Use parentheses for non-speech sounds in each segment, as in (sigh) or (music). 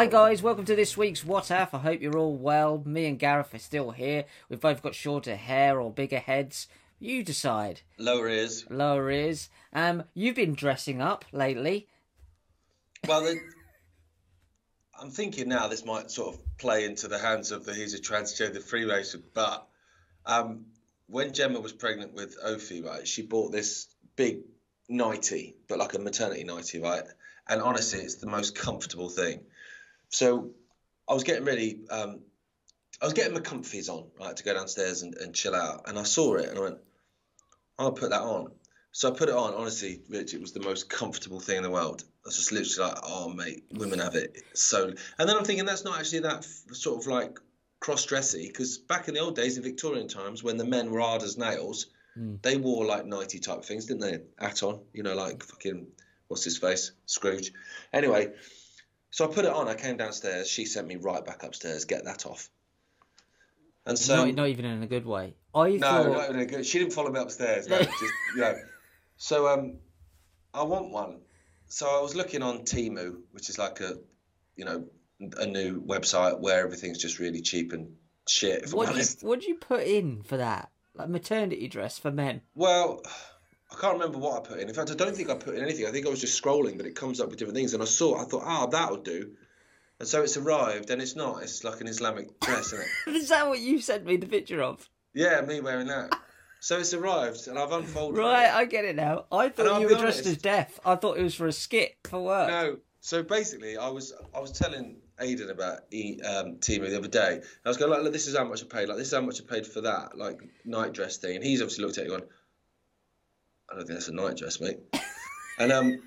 Hi guys, welcome to this week's What If. I hope you're all well. Me and Gareth are still here. We've both got shorter hair or bigger heads. You decide. Lower ears. Lower ears. Um, you've been dressing up lately. Well, the, I'm thinking now this might sort of play into the hands of the he's a transgender free racer, but um, when Gemma was pregnant with Ophi, right, she bought this big nightie, but like a maternity nightie, right? And honestly, it's the most comfortable thing. So I was getting ready. Um, I was getting my comfies on, right, to go downstairs and, and chill out. And I saw it and I went, I'll put that on. So I put it on. Honestly, Rich, it was the most comfortable thing in the world. I was just literally like, oh, mate, women have it so. And then I'm thinking that's not actually that f- sort of like cross dressy because back in the old days in Victorian times when the men were hard as nails, Mm. they wore like nighty type things, didn't they? At on, you know, like fucking what's his face, Scrooge. Anyway, so I put it on. I came downstairs. She sent me right back upstairs. Get that off. And so not, not even in a good way. I no, thought. not even a good. She didn't follow me upstairs. No, (laughs) just you know. So um, I want one. So I was looking on Temu, which is like a, you know, a new website where everything's just really cheap and shit. What do you, what do you put in for that? Like maternity dress for men. Well, I can't remember what I put in. In fact, I don't think I put in anything. I think I was just scrolling, but it comes up with different things. And I saw, it, I thought, ah, that'll do. And so it's arrived, and it's not. It's like an Islamic dress, isn't it? (laughs) Is that what you sent me the picture of? Yeah, me wearing that. So it's arrived, and I've unfolded it. Right, I get it now. I And thought I'll you were dressed as honest. death. I thought it was for a skit for work. No. So basically, I was I was telling Aidan about e, um, Temu the other day. I was going like, look, this is how much I paid. Like, this is how much I paid for that like night dress thing. And he's obviously looked at it and gone, I don't think that's a night dress, mate. and um,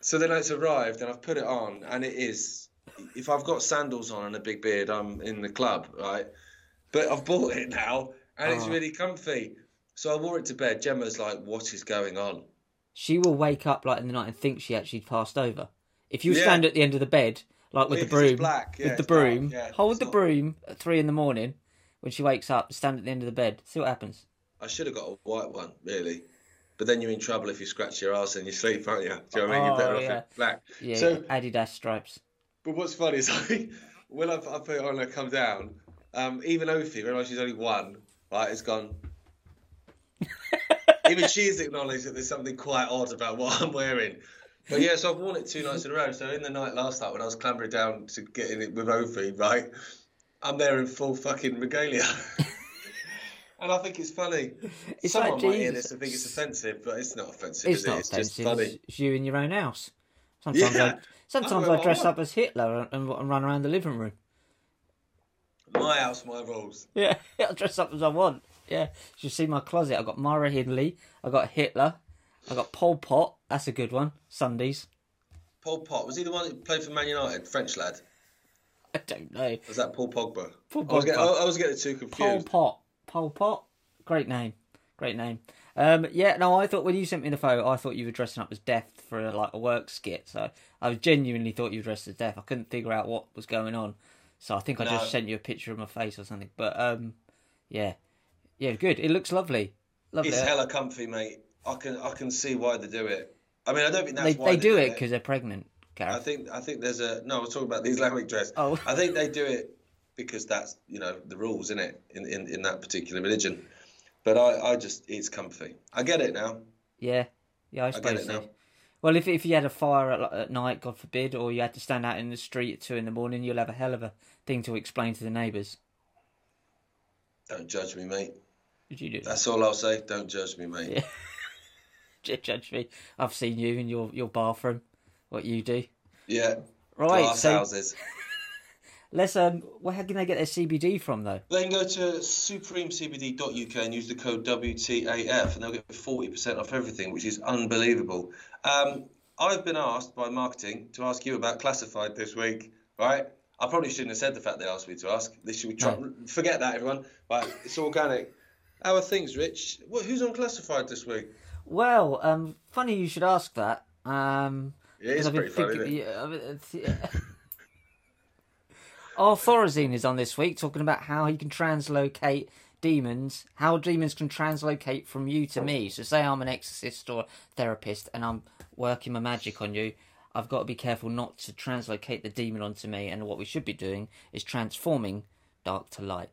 so then it's arrived, and I've put it on, and it is. If I've got sandals on and a big beard, I'm in the club, right? But I've bought it now, and it's Oh. really comfy. So I wore it to bed. Gemma's like, "What is going on?" She will wake up like in the night and think she actually passed over. If you Yeah. stand at the end of the bed, like with Yeah, the broom, black, yeah, with the broom, yeah, hold the not- broom at three in the morning when she wakes up, stand at the end of the bed, see what happens. I should have got a white one, really. But then you're in trouble if you scratch your ass in your sleep, aren't you? Do you know what I mean? You're better Oh, off in black. Yeah, So- Adidas stripes. But what's funny is (laughs) like, when I, I put it on and I come down, um, even Ophi, when she's only one, right, has gone. (laughs) even she's acknowledged that there's something quite odd about what I'm wearing. But yeah, so I've worn it two nights in a row. So in the night last night when I was clambering down to get in it with Ophi, right, I'm there in full fucking regalia. (laughs) and I think it's funny. (laughs) It's Someone like might hear this and think it's offensive, but it's not offensive, It's is not it? It's offensive. just funny. It's, it's you in your own house. Sometimes Yeah. I sometimes I I dress up as Hitler and, and run around the living room. My house, my rules. (laughs) Yeah, (laughs) I'll dress up as I want. Yeah, you see my closet. I got Myra Hindley. I got Hitler. I got Pol Pot. That's a good one. Sundays. Paul Pot was he the one that played for Man United? French lad. I don't know. Was that Paul Pogba? Paul I was getting, I, I was getting too Pol confused. Pot. Pol Pot. Great name. Great name. Um, yeah, no, I thought when you sent me the photo, I thought you were dressing up as Death for a, like a work skit. So I genuinely thought you were dressed as Death. I couldn't figure out what was going on, so I think I No. just sent you a picture of my face or something. But um, yeah, yeah, good. It looks lovely. Lovely. It's hella comfy, mate. I can I can see why they do it. I mean, I don't think they why they do it because they're pregnant. I think I think there's a no. I was talking about the Islamic dress. Oh. I think they do it because that's you know the rules, isn't it? In in, in that particular religion. But I, I just it's comfy. I get it now. Yeah, yeah, I get it so. now. Well, if if you had a fire at, at night, God forbid, or you had to stand out in the street at two in the morning, you'll have a hell of a thing to explain to the neighbours. Don't judge me, mate. Would you do? That's all I'll say. Don't judge me, mate. Yeah. (laughs) Judge me. I've seen you in your, your bathroom. What you do? Yeah. Right. Glass so houses. Let's um. Where can they get their CBD from though? They can go to supremecbd.uk and use the code WTAF and they'll get 40% off everything, which is unbelievable. Um, I've been asked by marketing to ask you about classified this week, right? I probably shouldn't have said the fact they asked me to ask. This should we try forget that everyone. Right, it's organic. How are things, Rich? What, who's on classified this week? Well, um, funny you should ask that. Um, it's pretty funny, thinking- (laughs) it? yeah, I mean, it's- yeah. Our Thorazine is on this week talking about how he can translocate demons, how demons can translocate from you to me. So, say I'm an exorcist or therapist and I'm working my magic on you. I've got to be careful not to translocate the demon onto me. And what we should be doing is transforming dark to light,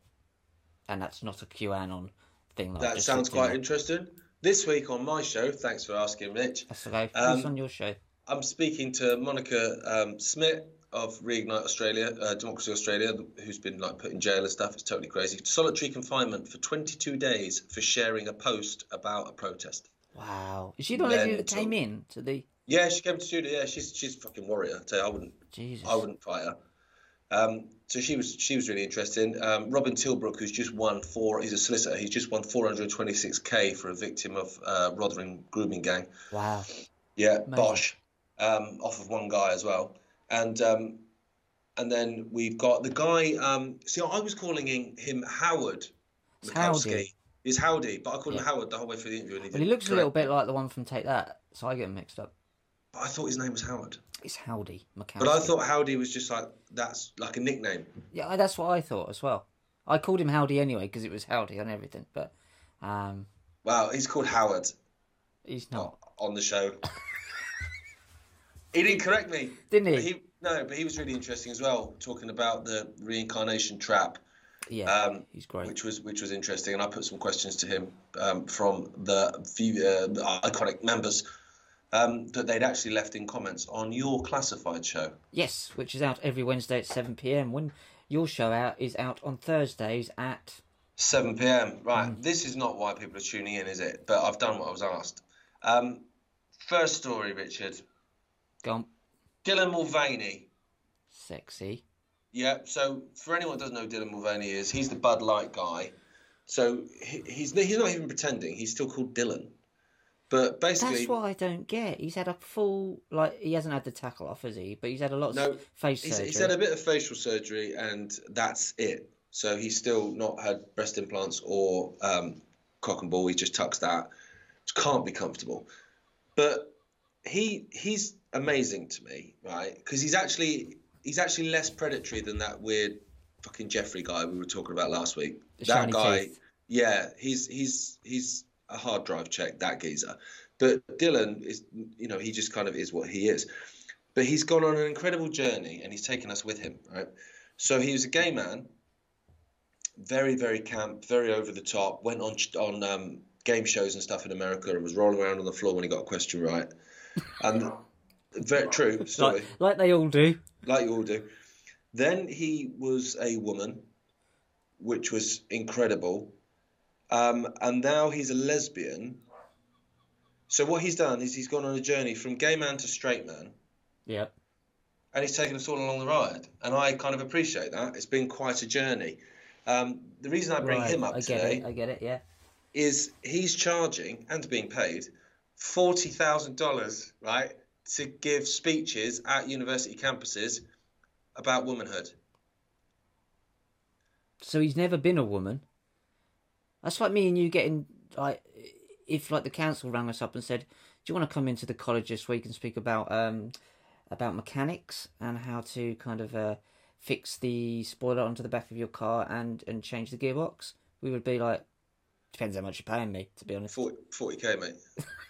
and that's not a QAnon thing. Like that, that sounds quite interesting. This week on my show, thanks for asking, Mitch. That's okay. Um, Who's on your show? I'm speaking to Monica um, Smith of Reignite Australia, uh, Democracy Australia, who's been like put in jail and stuff. It's totally crazy. Solitary confinement for 22 days for sharing a post about a protest. Wow. Is she the lady that came in to the? Yeah, she came to studio. Yeah, she's she's a fucking warrior. I tell you, I wouldn't. Jesus. I wouldn't fight her. Um, so she was she was really interesting. Um, Robin Tilbrook, who's just won four, he's a solicitor. He's just won 426k for a victim of uh, Rotherham grooming gang. Wow. Yeah, Amazing. Bosch, um, off of one guy as well, and um, and then we've got the guy. Um, see, I was calling him Howard Mickoski. He's Howdy, but I called yeah. him Howard the whole way through the interview. And he, well, he looks correct. a little bit like the one from Take That, so I get him mixed up. But I thought his name was Howard. It's Howdy Mickoski. But I thought Howdy was just like that's like a nickname. Yeah, that's what I thought as well. I called him Howdy anyway because it was Howdy on everything. But um, wow, he's called Howard. He's not on the show. (laughs) he didn't correct me, didn't he? he? No, but he was really interesting as well, talking about the reincarnation trap yeah, um, he's great. Which was which was interesting, and I put some questions to him um, from the, few, uh, the Ickonic members um, that they'd actually left in comments on your classified show. Yes, which is out every Wednesday at seven pm. When your show out is out on Thursdays at 7 p.m. Right, mm. this is not why people are tuning in, is it? But I've done what I was asked. Um, first story, Richard. Dylan Mulvaney. Sexy. Yeah. So for anyone who doesn't know who Dylan Mulvaney is, he's the Bud Light guy. So he, he's he's not even pretending. He's still called Dylan. But basically, that's what I don't get. He's had a full like he hasn't had the tackle off, has he? But he's had a lot no, of face he's, surgery. He's had a bit of facial surgery, and that's it. So he's still not had breast implants or um, cock and ball. He just tucks that. Can't be comfortable. But he he's amazing to me, right? Because he's actually he's actually less predatory than that weird fucking Jeffrey guy we were talking about last week. The that guy, teeth. yeah, he's he's he's a hard drive check that geezer. But Dylan is, you know, he just kind of is what he is. But he's gone on an incredible journey and he's taken us with him, right? So he was a gay man, very very camp, very over the top. Went on on um, game shows and stuff in America and was rolling around on the floor when he got a question right. And (laughs) very true story. Like, like they all do like you all do. Then he was a woman, which was incredible. Um, and now he's a lesbian. So what he's done is he's gone on a journey from gay man to straight man. Yep. And he's taken us all along the ride, and I kind of appreciate that. It's been quite a journey. Um, the reason I bring right. him up I today, it. I get it, yeah, is he's charging and being paid forty thousand dollars, right, to give speeches at university campuses about womanhood. So he's never been a woman. That's like me and you getting like if like the council rang us up and said, "Do you want to come into the college this week and speak about um about mechanics and how to kind of uh, fix the spoiler onto the back of your car and and change the gearbox?" We would be like, "Depends how much you're paying me, to be honest." 40 k, mate.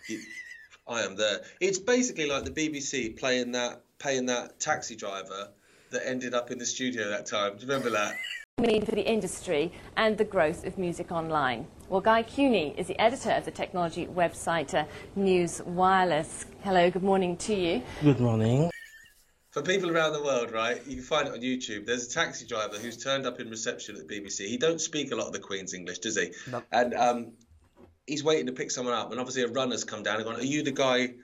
(laughs) I am there. It's basically like the BBC playing that paying that taxi driver that ended up in the studio that time. Do you remember that? (laughs) mean for the industry and the growth of music online. Well, Guy Kewney is the editor of the technology website uh, News Wireless. Hello, good morning to you. Good morning. For people around the world, right, you can find it on YouTube. There's a taxi driver who's turned up in reception at the BBC. He don't speak a lot of the Queen's English, does he? No. And um, he's waiting to pick someone up, and obviously a runner's come down and gone, "Are you the guy?"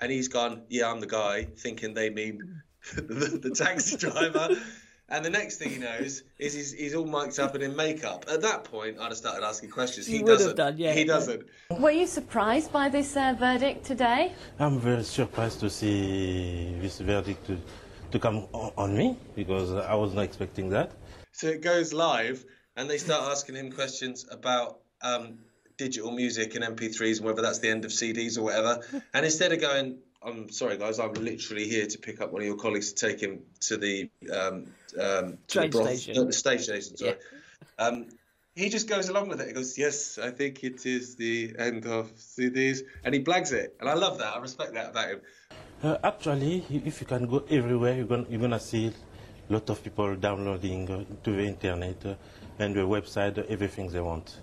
And he's gone, "Yeah, I'm the guy," thinking they mean (laughs) the, the taxi (laughs) driver. And the next thing he knows is he's, he's all mic'd up and in makeup. At that point, I'd have started asking questions. He, he doesn't. Done, yeah, he doesn't. Were you surprised by this uh, verdict today? I'm very surprised to see this verdict to, to come on me because I was not expecting that. So it goes live, and they start asking him questions about um, digital music and MP3s and whether that's the end of CDs or whatever. (laughs) And instead of going, I'm sorry, guys. I'm literally here to pick up one of your colleagues to take him to the um, um, to the, broth, station. No, the station station. Sorry. Yeah. Um, he just goes along with it. He goes, "Yes, I think it is the end of CDs," and he blags it, and I love that. I respect that about him. Uh, actually, if you can go everywhere, you're going you're gonna see a lot of people downloading uh, to the internet uh, and the website uh, everything they want.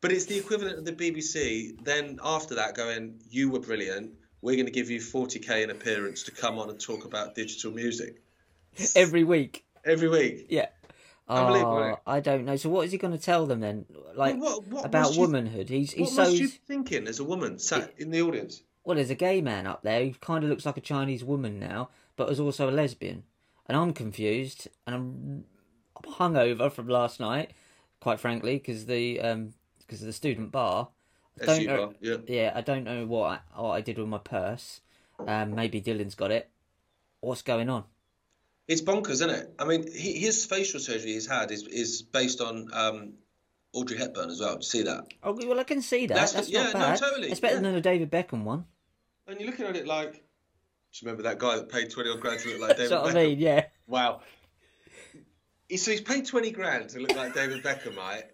But it's the equivalent of the BBC. Then after that, going, you were brilliant. We're going to give you 40k in appearance to come on and talk about digital music Every week. every week. Yeah. Unbelievable, Oh. I don't know. So what is he going to tell them then? Like Well, what- what about you- womanhood? He's What he's so you thinking as a woman sat in the audience? well. There's a gay man up there who kind of looks like a Chinese woman now, but is also a lesbian, and I'm confused and I'm I'm hungover from last night, quite frankly, because the um because of the student bar. I don't SU know. bar, yeah. yeah, I don't know what I, what I did with my purse. Um, maybe Dylan's got it. What's going on? It's bonkers, isn't it? I mean, he, his facial surgery he's had is is based on um, Audrey Hepburn as well. Do you see that? Oh well, I can see that. That's That's, yeah, not no, bad. totally, It's better yeah. than the David Beckham one. And you're looking at it like, do you remember that guy that paid twenty odd grand to look like (laughs) That's David what Beckham? I mean. Yeah. Wow. So he's paid twenty grand to look like David Beckham, right?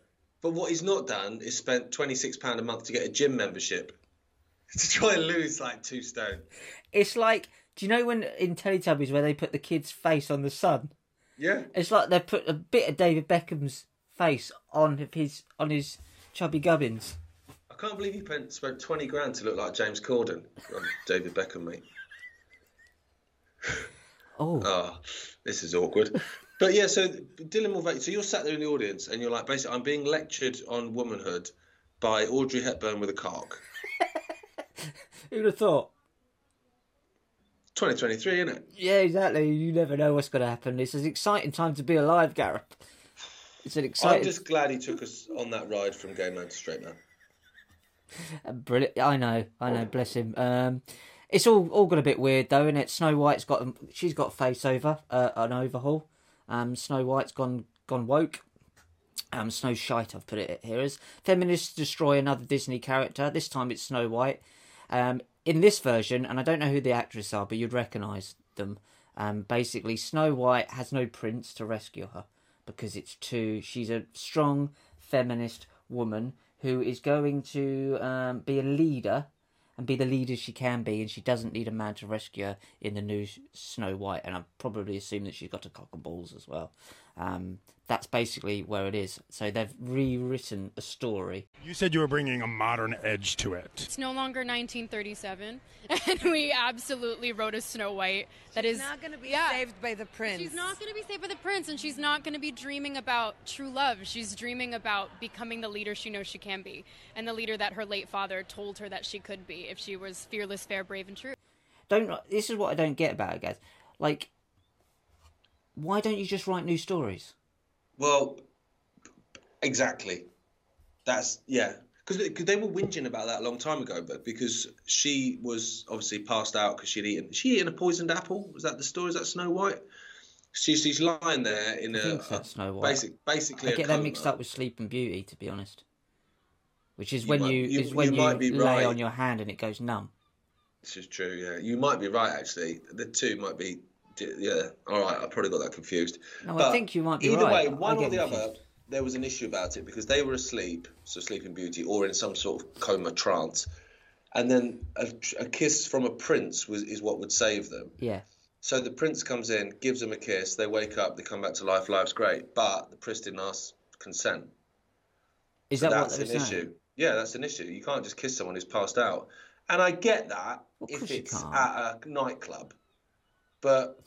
But what he's not done is spent twenty six pound a month to get a gym membership (laughs) to try and lose like two stone. It's like, do you know when in Teletubbies where they put the kid's face on the sun? Yeah. It's like they put a bit of David Beckham's face on his on his chubby gubbins. I can't believe he spent, spent 20 grand to look like James Corden. Oh, David Beckham, mate. (laughs) Oh, Oh, this is awkward. But yeah, so Dylan Mulvaney, so you're sat there in the audience and you're like, basically, I'm being lectured on womanhood by Audrey Hepburn with a cock. (laughs) who'd have thought? 2023, isn't it? Yeah, exactly. You never know what's going to happen. It's an exciting time to be alive, Gareth. It's an exciting. I'm just glad he took us on that ride from gay man to straight man. (laughs) brilliant. I know, I know. Bless him. Um, it's all all got a bit weird though, isn't it? Snow White's got she's got a face over, uh, an overhaul. Um, Snow White's gone gone woke. Um, Snow Shite, I've put it here as feminists destroy another Disney character. This time it's Snow White. Um, in this version, and I don't know who the actors are, but you'd recognise them. Um, basically, Snow White has no prince to rescue her because it's too. She's a strong feminist woman who is going to um, be a leader and be the leader she can be, and she doesn't need a man to rescue her in the new Snow White. And I probably assume that she's got a cock and balls as well. Um, that's basically where it is. So they've rewritten a story. You said you were bringing a modern edge to it. It's no longer 1937, (laughs) and we absolutely wrote a Snow White that is She's not going to be yeah. saved by the prince. She's not going to be saved by the prince, and she's not going to be dreaming about true love. She's dreaming about becoming the leader she knows she can be, and the leader that her late father told her that she could be if she was fearless, fair, brave, and true. Don't. This is what I don't get about it, guys. Like, why don't you just write new stories? Well, exactly. That's yeah. Because they were whinging about that a long time ago, but because she was obviously passed out because she'd eaten. She eaten a poisoned apple. Was that the story? Is that Snow White? She's she's lying there in I a, think that's Snow White. basic basically. I get that mixed up with Sleeping Beauty, to be honest. Which is You when might- you, you- is when you you, be lay right. on your hand and it goes numb. This is true. Yeah, you might be right. Actually, the two might be. Yeah. All right. I probably got that confused. No, I think you might be right. either right. way, one or the confused. other, there was an issue about it because they were asleep, so Sleeping Beauty, or in some sort of coma trance, and then a, a kiss from a prince was is what would save them. Yeah. So the prince comes in, gives them a kiss, they wake up, they come back to life, life's great. But the prince didn't ask consent. Is So that that's an saying? issue. Yeah, that's an issue. You can't just kiss someone who's passed out. And I get that Of if it's at a nightclub. But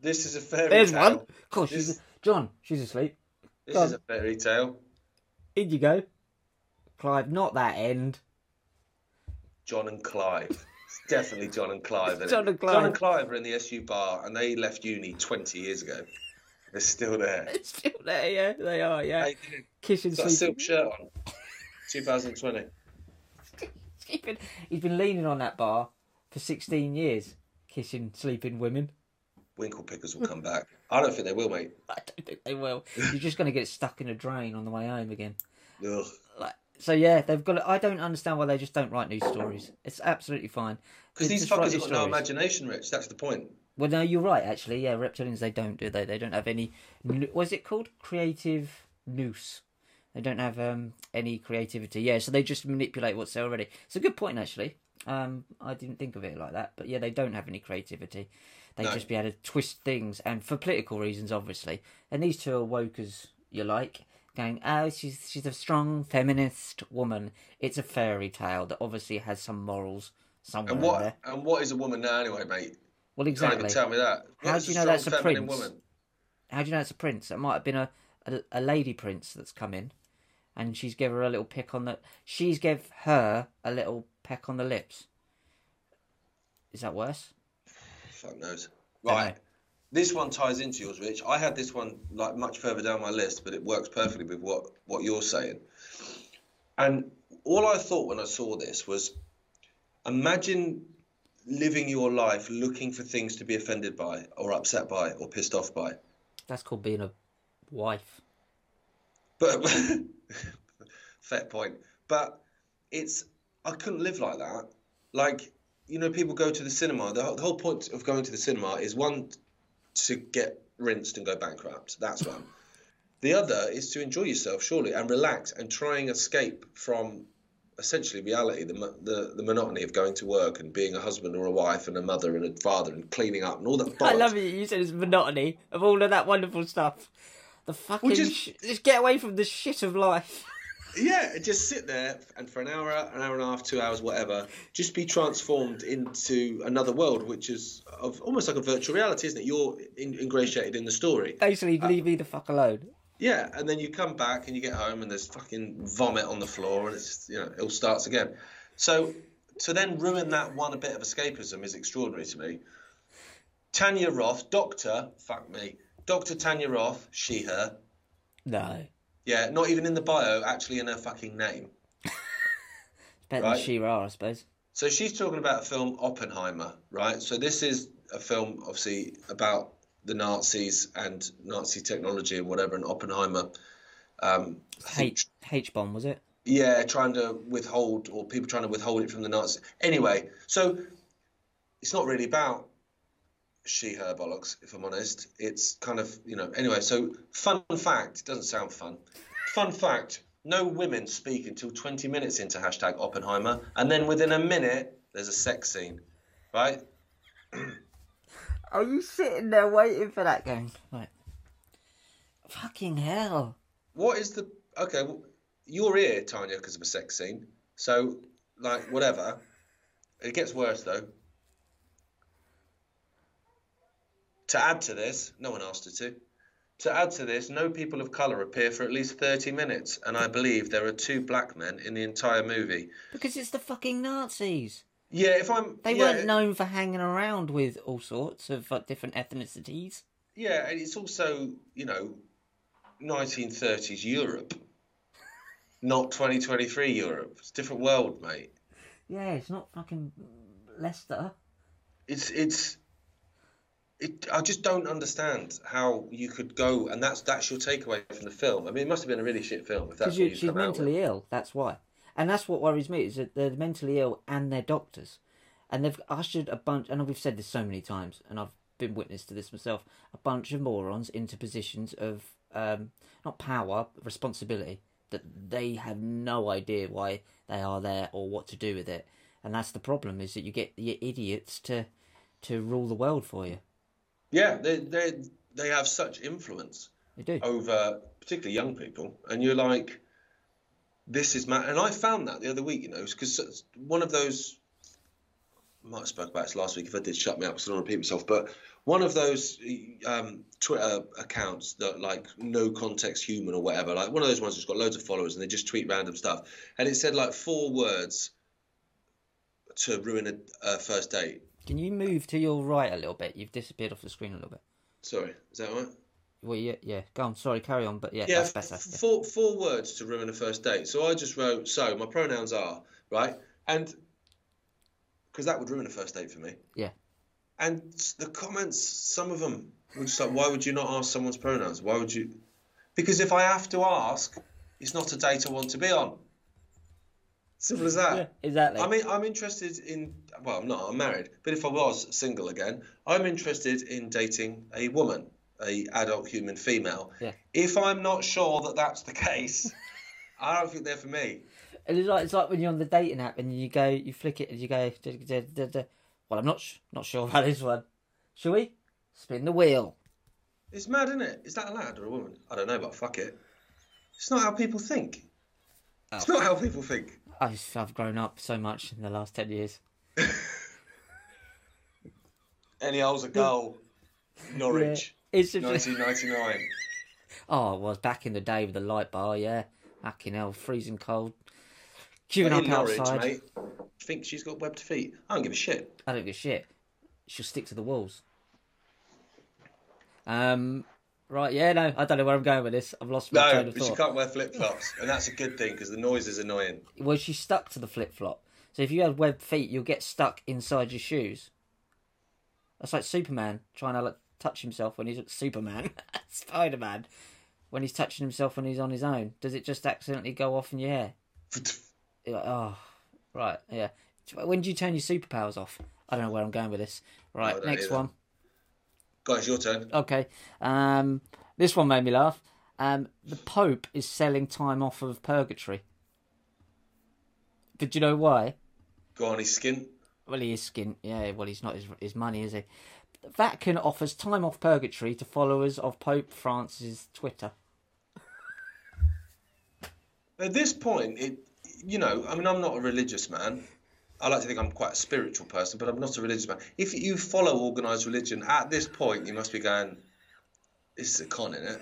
this is a fairy There's tale. one. Of course, This- she's John. She's asleep. This is a fairy tale. In you go, Clive. Not that end. John and Clive. It's definitely John and Clive. John and Clive. John and Clive are in the SU bar, and they left uni 20 years ago. They're still there. (laughs) It's still there. Yeah, they are. Yeah, Hey, kissing, He's got a silk shirt on. 2020. (laughs) He's he's been leaning on that bar for sixteen years, kissing sleeping women. Winkle pickers will come back. I don't think they will, mate. I don't think they will. You're just going to get stuck in a drain on the way home again. Ugh. Like, so yeah, they've got. I don't understand why they just don't write new stories. It's absolutely fine. Because these fuckers have got no imagination, Rich. That's the point. Well, no, you're right. Actually, yeah, reptilians they don't do they? They don't have any. Was it called creative noose? They don't have um, any creativity. Yeah, so they just manipulate what's there already. It's a good point, actually. Um, I didn't think of it like that, but yeah, they don't have any creativity. They No. just be able to twist things, and for political reasons, obviously. And these two are woke as you like, going, "Oh, she's she's a strong feminist woman." It's a fairy tale that obviously has some morals somewhere And what there. and what is a woman now anyway, mate? Well, You Can't exactly. even tell me that. How do you know that's a prince? woman? How do you know it's a prince? It might have been a, a a lady prince that's come in, and she's give her a little pick on that. She's give her a little peck on the lips. Is that worse? Fuck knows. Right. This one ties into yours, Rich. I had this one like much further down my list, but it works perfectly with what what you're saying. And all I thought when I saw this was, imagine living your life looking for things to be offended by, or upset by, or pissed off by. That's called being a wife. But (laughs) fair point. But it's I couldn't live like that. Like you know, people go to the cinema. The, whole- the whole point of going to the cinema is one to get rinsed and go bankrupt. That's one. the other is to enjoy yourself, surely, and relax and try and escape from essentially reality, the, the the monotony of going to work and being a husband or a wife and a mother and a father and cleaning up and all that. I love it. You said it's monotony of all of that wonderful stuff. The fucking just- sh- just get away from the shit of life. Yeah, just sit there and for an hour, an hour and a half, two hours, whatever, just be transformed into another world, which is of almost like a virtual reality, isn't it? You're in, ingratiated in the story. Basically, uh, leave me the fuck alone. Yeah, and then you come back and you get home and there's fucking vomit on the floor and it's you know it all starts again. So to then ruin that one a bit of escapism is extraordinary to me. Tanya Roth, Doctor, fuck me, Doctor Tanya Roth, she her. No, Yeah, not even in the bio, actually in her fucking name. (laughs) better Right. than She-Ra, I suppose. So she's talking about a film Oppenheimer, right? So this is a film, obviously, about the Nazis and Nazi technology and whatever. And Oppenheimer, um, H H bomb was it? yeah, trying to withhold or people trying to withhold it from the Nazis. Anyway, so it's not really about she, her bollocks, if I'm honest. It's kind of you know. Anyway, so fun fact. It doesn't sound fun. Fun fact. No women speak until 20 minutes into hashtag Oppenheimer, and then within a minute, there's a sex scene, right? (clears throat) Are you sitting there waiting for that going? Right. Fucking hell. What is the okay? Well, you're here, Tanya, because of a sex scene. So, like, whatever. It gets worse though. To add to this, no one asked her to. To add to this, no people of colour appear for at least 30 minutes, and I believe there are two black men in the entire movie. Because it's the fucking Nazis. Yeah, if I'm. They yeah, weren't known for hanging around with all sorts of uh, different ethnicities. Yeah, and it's also, you know, 1930s Europe, (laughs) not 2023 Europe. It's a different world, mate. Yeah, it's not fucking Leicester. it's it's it, I just don't understand how you could go and that's that's your takeaway from the film. I mean, it must have been a really shit film if that's you she's come out with. mentally ill. That's why. And that's what worries me is that they're mentally ill and they're doctors, and they've ushered a bunch. And we've said this so many times, and I've been witness to this myself. A bunch of morons into positions of um, not power, responsibility that they have no idea why they are there or what to do with it. And that's the problem: is that you get the idiots to to rule the world for you. Yeah, they they they have such influence They do. over particularly young people, and you're like, this is mad. And I found that the other week, you know, because one of those. I might have spoke about this last week if I did shut me up because I don't want to repeat myself. But one of those um, Twitter accounts that like no context human or whatever, like one of those ones that's got loads of followers and they just tweet random stuff, and it said like four words to ruin a, a first date. Can you move to your right a little bit? You've disappeared off the screen a little bit. Sorry, is that right? Well, yeah, yeah. Go on. Sorry, carry on. But yeah, Yeah, that's better. four four words to ruin a first date. So I just wrote so. My pronouns are right, and because that would ruin a first date for me. Yeah. And the comments, some of them were just like, "Why would you not ask someone's pronouns? Why would you?" Because if I have to ask, it's not a date I want to be on. Simple as that. Yeah, exactly. I mean, I'm interested in. Well, I'm not. I'm married. But if I was single again, I'm interested in dating a woman, a adult human female. Yeah. If I'm not sure that that's the case, (laughs) I don't think they're for me. And it's like it's like when you're on the dating app and you go, you flick it and you go. "Da, da, da, da." Well, I'm not sh- not sure about this one. Shall we spin the wheel? It's mad, isn't it? Is that a lad or a woman? I don't know, but fuck it. It's not how people think. It's oh. not how people think. I've, I've grown up so much in the last ten years. (laughs) Any hole's a goal. Norwich, It's just, 1999. (laughs) oh, it was back in the day with the light bar. Yeah, fucking hell, freezing cold. Queuing up Norwich, outside. mate. Think she's got webbed feet? I don't give a shit. I don't give a shit. She'll stick to the walls. Um, right, yeah, no, I don't know where I'm going with this. I've lost my No, train of but she can't wear flip flops, and that's a good thing because the noise is annoying. Well, she's stuck to the flip flop. So if you have webbed feet, you'll get stuck inside your shoes. That's like Superman trying to like, touch himself when he's Superman, (laughs) Spider Man, when he's touching himself when he's on his own. Does it just accidentally go off in your hair? (laughs) You're like, oh, right, yeah. When do you turn your superpowers off? I don't know where I'm going with this. Right, next either. one. Guys, your turn. Okay. Um, this one made me laugh. Um, the Pope is selling time off of purgatory. Did you know why? Go on, his skin. Well, he is skint. Yeah, well, he's not his, his money, is he? Vatican offers time off purgatory to followers of Pope Francis' Twitter. At this point, it, you know, I mean, I'm not a religious man. I like to think I'm quite a spiritual person, but I'm not a religious man. If you follow organised religion, at this point, you must be going, this is a con, isn't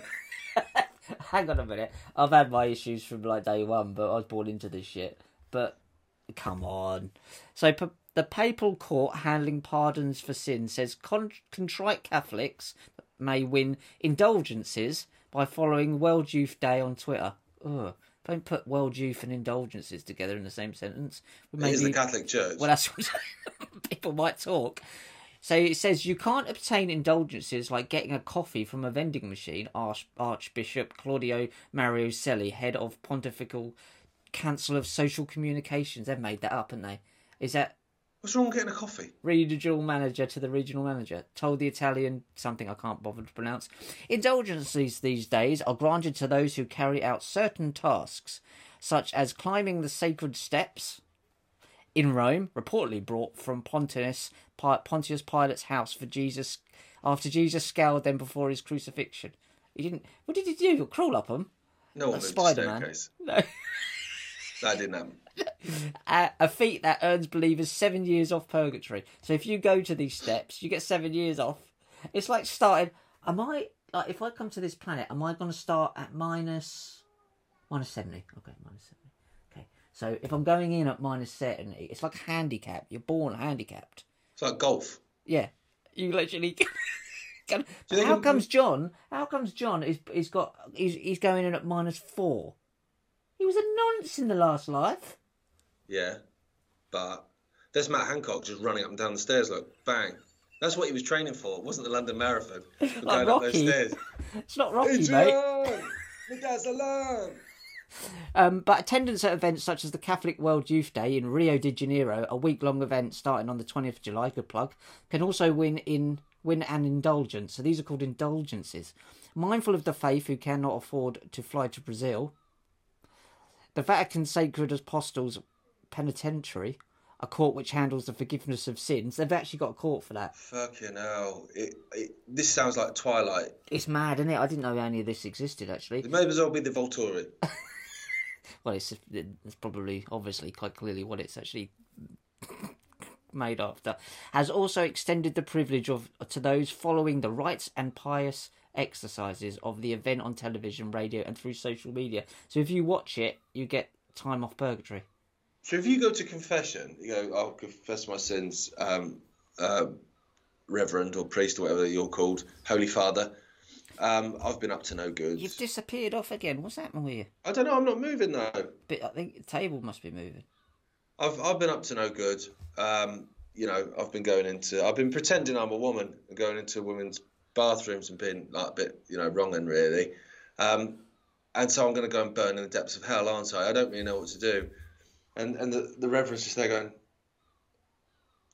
it? (laughs) Hang on a minute. I've had my issues from like day one, but I was born into this shit. But come on. So p- the papal court handling pardons for sin says con- contrite Catholics may win indulgences by following World Youth Day on Twitter. Ugh. Don't put World Youth and indulgences together in the same sentence. Maybe, It is the Catholic Church. Well, that's what (laughs) people might talk. So it says you can't obtain indulgences like getting a coffee from a vending machine. Arch- Archbishop Claudio Maria Celli, head of Pontifical Council of Social Communications, they've made that up, haven't they? Is that What's wrong with getting a coffee? regional manager to the regional manager told the Italian something I can't bother to pronounce. Indulgences these days are granted to those who carry out certain tasks, such as climbing the sacred steps in Rome, reportedly brought from Pontius, Pontius Pilate's house for Jesus after Jesus scoured them before his crucifixion. He didn't. What did he do? Crawl up them? No one A Spider-Man. No. (laughs) That didn't happen. a, a feat that earns believers seven years off purgatory. So if you go to these steps, you get seven years off. It's like starting. Am I like if I come to this planet? Am I going to start at minus minus seventy? Okay, minus seventy. Okay, so if I'm going in at minus seventy, it's like a handicap. You're born handicapped. It's like golf. Yeah, you literally. (laughs) Can- how comes John? How comes John is he's got he's he's going in at minus four? He was a nonce in the last life. Yeah. But there's Matt Hancock just running up and down the stairs, like bang. That's what he was training for. It wasn't the London Marathon. (laughs) Like going up those Rocky. stairs. (laughs) It's not Rocky, mate. Adrian! The guy's alone! Um, but attendance at events such as the Catholic World Youth Day in Rio de Janeiro, a week-long event starting on the 20th of July, good plug, can also win in win an indulgence. So these are called indulgences. Mindful of the faith who cannot afford to fly to Brazil, the Vatican Sacred Apostles Penitentiary, a court which handles the forgiveness of sins, they've actually got a court for that. Fucking hell. It, it, this sounds like Twilight. It's mad, isn't it? I didn't know any of this existed actually. It may as well be the Volturi. (laughs) well, it's, it's probably obviously quite clearly what it's actually (laughs) made after, has also extended the privilege of to those following the rites and pious exercises of the event on television, radio, and through social media. So if you watch it, you get time off purgatory. So if you go to confession, you go, I'll confess my sins, um, uh, Reverend or priest or whatever you're called, Holy Father. Um, I've been up to no good. You've disappeared off again. What's happening with you? I don't know. I'm not moving though. But I think the table must be moving. I've I've been up to no good. Um, you know, I've been going into. I've been pretending I'm a woman and going into women's bathrooms and being like a bit, you know, wrong and really. Um, and so I'm going to go and burn in the depths of hell, aren't I? I don't really know what to do. And and the the reverend's just there going,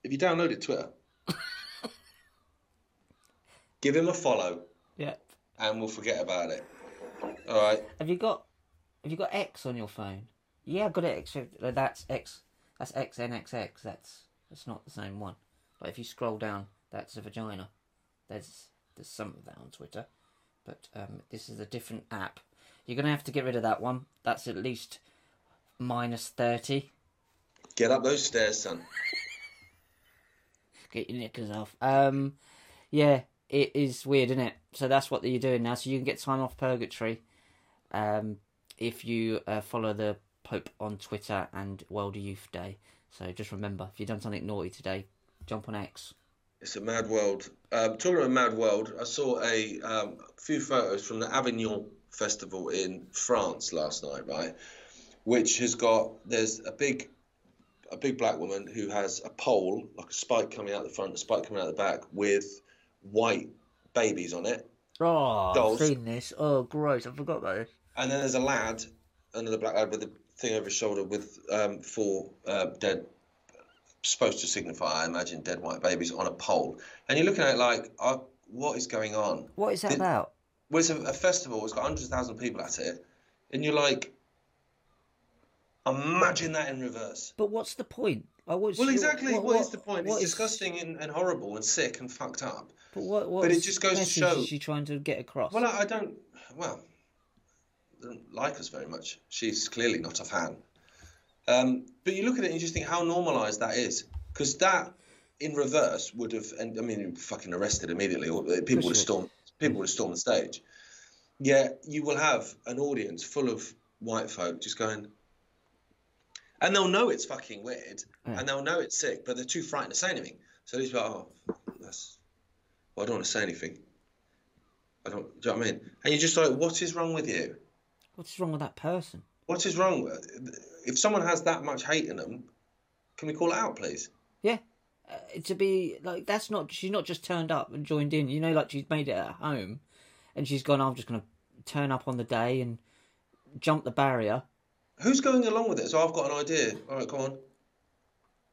if you downloaded Twitter, (laughs) give him a follow, Yeah. and we'll forget about it. All right. Have you got Have you got X on your phone? Yeah, I've got it. X. That's X. That's XNXX. That's that's not the same one. But if you scroll down, that's a vagina. There's there's some of that on Twitter, but um, this is a different app. You're gonna have to get rid of that one. That's at least minus thirty. Get up those stairs, son. (laughs) Get your knickers off. Um, yeah, it is weird, isn't it? So that's what you're doing now. So you can get time off purgatory, um, if you uh, follow the Pope on Twitter and World Youth Day. So just remember, if you've done something naughty today, jump on X. It's a mad world. Um, talking about mad world, I saw a um, few photos from the Avignon Festival in France last night, right? Which has got there's a big a big black woman who has a pole, like a spike coming out the front, a spike coming out the back, with white babies on it. Oh, Dolls. I've seen this. Oh, gross! I forgot about this. And then there's a lad, another black lad with a thing over his shoulder with um, four uh, dead, supposed to signify, I imagine, dead white babies on a pole. And you're looking at it like, uh, what is going on? What is that Did- about? Well, it's a, a festival. It's got hundred thousand people at it, and you're like, imagine that in reverse. But what's the point? I was. Well, exactly. What, what is the point? what It's is- disgusting and, and horrible and sick and fucked up. But what? what But it just goes to show- Is she trying to get across? Well, I, I don't. Well, doesn't like us very much. She's clearly not a fan. Um, but you look at it and you just think how normalised that is, because that in reverse would have, and I mean, fucking arrested immediately, or uh, people would have stormed, people would have stormed the stage. Yeah, you will have an audience full of white folk just going, and they'll know it's fucking weird, and they'll know it's sick, but they're too frightened to say anything. So they're like, oh, that's, well, I don't want to say anything. I don't, do you know what I mean? And you're just like, what is wrong with you? What's wrong with that person? What is wrong with If someone has that much hate in them, can we call it out, please? Yeah. Uh, to be like that's not she's not just turned up and joined in. You know, like she's made it at home, and she's gone. I'm just gonna turn up on the day and jump the barrier. Who's going along with it? So I've got an idea. All right, come on.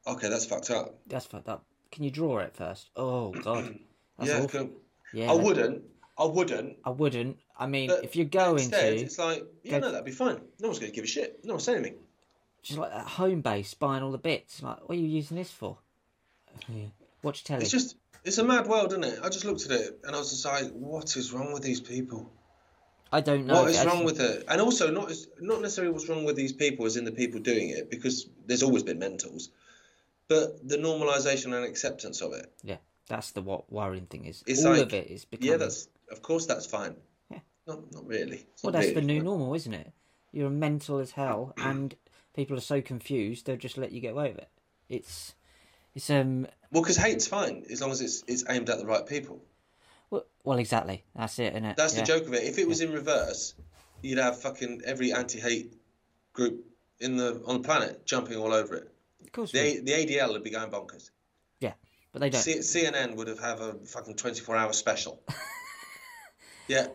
Okay, that's fucked up. That's fucked up. Can you draw it first? Oh God, (clears throat) yeah, can- Yeah, I wouldn't. I wouldn't. I wouldn't. I mean, But if you're going instead, to, it's like, yeah, go- no, that'd be fine. No one's going to give a shit. No one's saying anything. just like at Homebase, buying all the bits. Like, what are you using this for? Yeah. Watch telly. It's just, it's a mad world, isn't it? I just looked at it and I was just like, what is wrong with these people? I don't know. What is wrong with it? And also, not not necessarily what's wrong with these people, as in the people doing it, because there's always been mentals, but the normalisation and acceptance of it. Yeah, that's the what worrying thing is. It's all like, of it is becoming. yeah, that's of course that's fine. Not not really. Well, that's the new normal, isn't it? You're mental as hell, (clears throat) and people are so confused they'll just let you get away with it. It's, it's um, Well, because hate's fine as long as it's it's aimed at the right people. well, well exactly. That's it, isn't it? That's yeah. the joke of it. If it was in reverse, you'd have fucking every anti-hate group in the on the planet jumping all over it. Of course, The the ADL would be going bonkers. yeah, but they don't. C- CNN would have have a fucking 24-hour special. (laughs) yeah.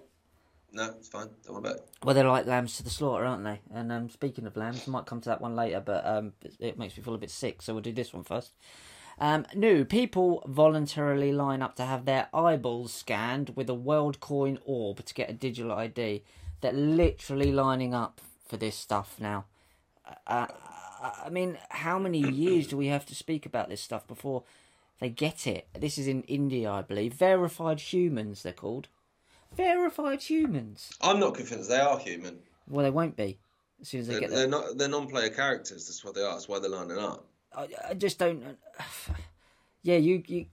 No, it's fine. Don't worry about it. Well, they're like lambs to the slaughter, aren't they? And um, speaking of lambs, I might come to that one later, but um, it- makes me feel a bit sick, so we'll do this one first. Um, new people voluntarily line up to have their eyeballs scanned with a Worldcoin orb to get a digital ID. They're literally lining up for this stuff now. Uh, I mean, how many years do we have to speak about this stuff before they get it? This is in India, I believe. Verified humans, they're called. Verified humans. I'm not convinced they are human. Well, they won't be as soon as they They're, get they're not. They're non-player characters. That's what they are. That's why they're lining up. I, I just don't. (sighs) Yeah, you, you.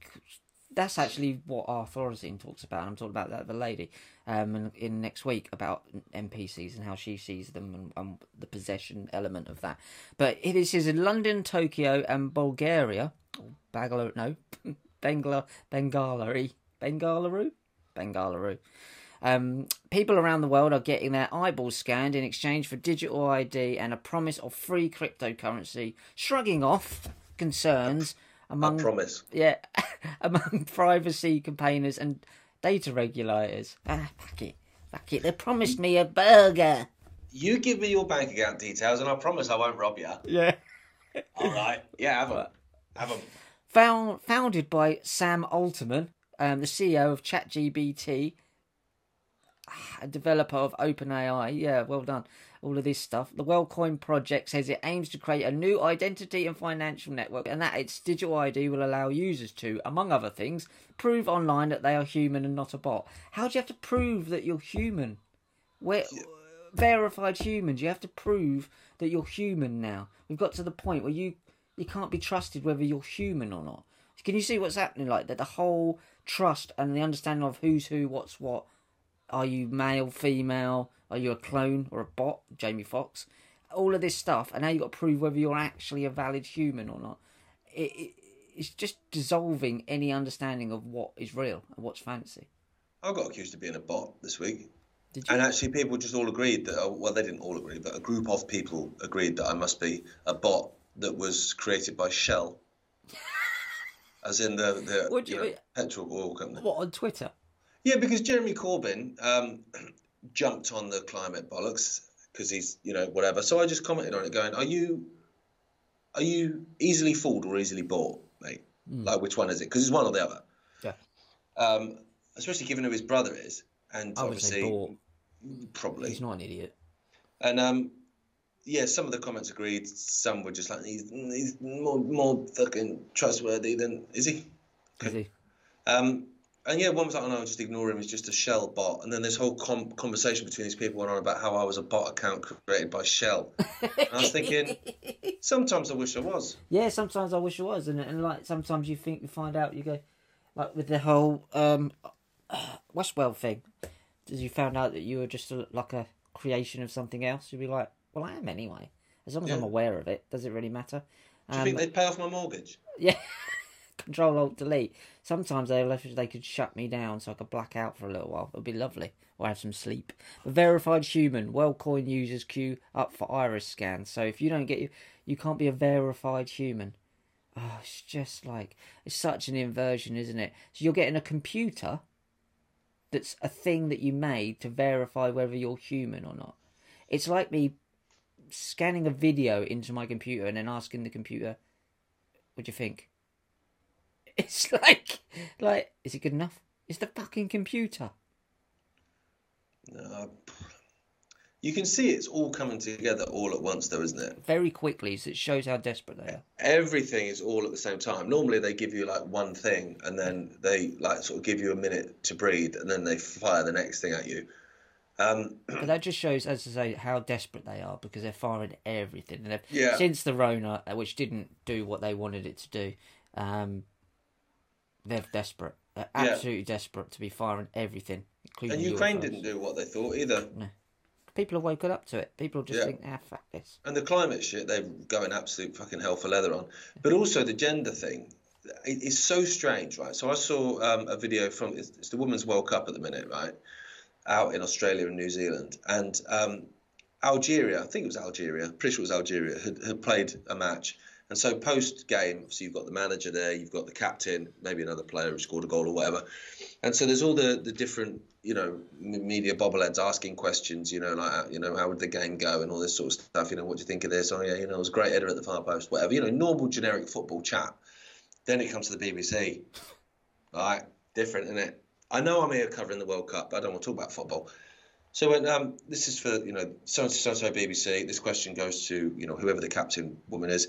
That's actually what our talks about. I'm talking about that the lady, um, in, in next week about NPCs and how she sees them and, and the possession element of that. But it is in London, Tokyo, and Bulgaria. Oh, Bangalore, no, (laughs) Bengala, Bengaluru, Bengaluru, Bengaluru. Um, people around the world are getting their eyeballs scanned in exchange for digital ID and a promise of free cryptocurrency, shrugging off concerns among Promise. yeah (laughs) among privacy campaigners and data regulators. Ah, fuck it, fuck it. They promised me a burger. You give me your bank account details, and I promise I won't rob you. Yeah. All right. Yeah, have them. Have them. Found, founded by Sam Altman, um, the CEO of ChatGPT, a developer of OpenAI. Yeah, well done. all of this stuff. The Worldcoin project says it aims to create a new identity and financial network, and that its digital ID will allow users to, among other things, prove online that they are human and not a bot. How do you have to prove that you're human? Where verified humans, you have to prove that you're human now. We've got to the point where you you can't be trusted whether you're human or not. Can you see what's happening? Like that, the whole trust and the understanding of who's who, what's what. Are you male, female? Are you a clone or a bot? Jamie Foxx. All of this stuff, and now you've got to prove whether you're actually a valid human or not. It, it, it's just dissolving any understanding of what is real and what's fancy. I got accused of being a bot this week. Did you? And actually, people just all agreed that, oh, well, they didn't all agree, but a group of people agreed that I must be a bot that was created by Shell. As in the, the Would you you- know, petrol oil company. What on Twitter? Yeah, because Jeremy Corbyn um, (clears throat) jumped on the climate bollocks because he's, you know, whatever. So I just commented on it, going, "Are you, are you easily fooled or easily bought, mate? Like, which one is it? Because it's one or the other. Yeah. Um, especially given who his brother is, and I obviously, probably. He's not an idiot. And um, yeah, some of the comments agreed. Some were just like, "He's, he's more, more fucking trustworthy than is he?" Is he? Um, and yeah, one was like, "Oh no, just ignore him. He's just a Shell bot." And then this whole com- conversation between these people went on about how I was a bot account created by Shell. and I was thinking, (laughs) sometimes I wish I was. Yeah, sometimes I wish I was, and and like sometimes you think you find out you go, like with the whole um, Westworld thing, as you found out that you were just a, like a creation of something else, you'd be like, well, I am anyway. As long as I'm aware of it, does it really matter? Do you Um, think they'd pay off my mortgage? yeah. (laughs) Control Alt Delete. Sometimes they left they could shut me down so I could black out for a little while. It'd be lovely. Or have some sleep. But verified human. Worldcoin users queue up for iris scans. So if you don't get you, you can't be a verified human. Oh, it's just like it's such an inversion, isn't it? So you're getting a computer that's a thing that you made to verify whether you're human or not. It's like me scanning a video into my computer and then asking the computer, "What do you think?" (laughs) It's like, like, is it good enough? It's the fucking computer. No. You can see it's all coming together all at once, though, isn't it? Very quickly, so it shows how desperate they are. Everything is all at the same time. Normally, they give you like one thing, and then they like sort of give you a minute to breathe, and then they fire the next thing at you. Um, (clears throat) But that just shows, as I say, how desperate they are because they're firing everything. And Yeah. since the Rona, uh, which didn't do what they wanted it to do, um, they're desperate. They're Yeah. absolutely desperate to be firing everything, including and Ukraine UFOs. didn't do what they thought either. People have woken up to it. People just Yeah. think, ah, fuck this. And the climate shit, they're going absolute fucking hell for leather on. But also the gender thing, it's so strange, right? So I saw um, a video from it's, it's the Women's World Cup at the minute, right? Out in Australia and New Zealand, and um, Algeria, I think it was Algeria, pretty sure it was Algeria, had, had played a match. And so post game, so you've got the manager there, you've got the captain, maybe another player who scored a goal or whatever. And so there's all the, the different, you know, media bobbleheads asking questions, you know, like, you know, how would the game go and all this sort of stuff. You know, what do you think of this? Oh, yeah, you know, it was a great header at the far post, whatever. You know, normal generic football chat. Then it comes to the BBC. Right, different, isn't it? I know I'm here covering the World Cup, but I don't want to talk about football. So when um, this is for you know so and so BBC, this question goes to you know whoever the captain woman is.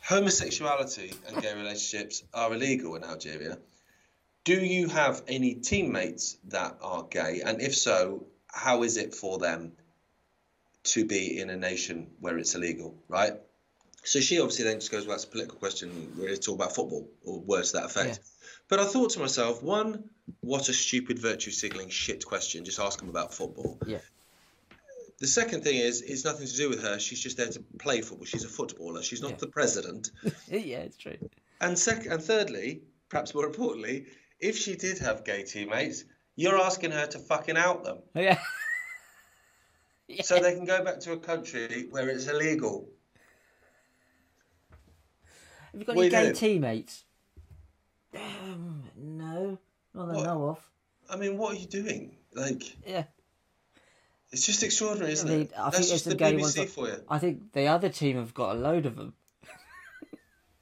Homosexuality and gay relationships are illegal in Algeria. Do you have any teammates that are gay, and if so, how is it for them to be in a nation where it's illegal? Right. So she obviously then just goes, well, that's a political question. We're here to talk about football or words to that effect. But I thought to myself, one, what a stupid virtue signaling shit question. Just ask them about football. Yeah. The second thing is, it's nothing to do with her. She's just there to play football. She's a footballer. She's not Yeah. the president. (laughs) yeah, it's true. And sec- and thirdly, perhaps more importantly, if she did have gay teammates, you're asking her to fucking out them Yeah. (laughs) so they can go back to a country where it's illegal. Have you got What any you gay doing? teammates? Um, no, not that I know of. I mean, what are you doing? Like, Yeah. it's just extraordinary, isn't I mean, it? I think That's there's just the BBC that- for you. I think the other team have got a load of them. (laughs)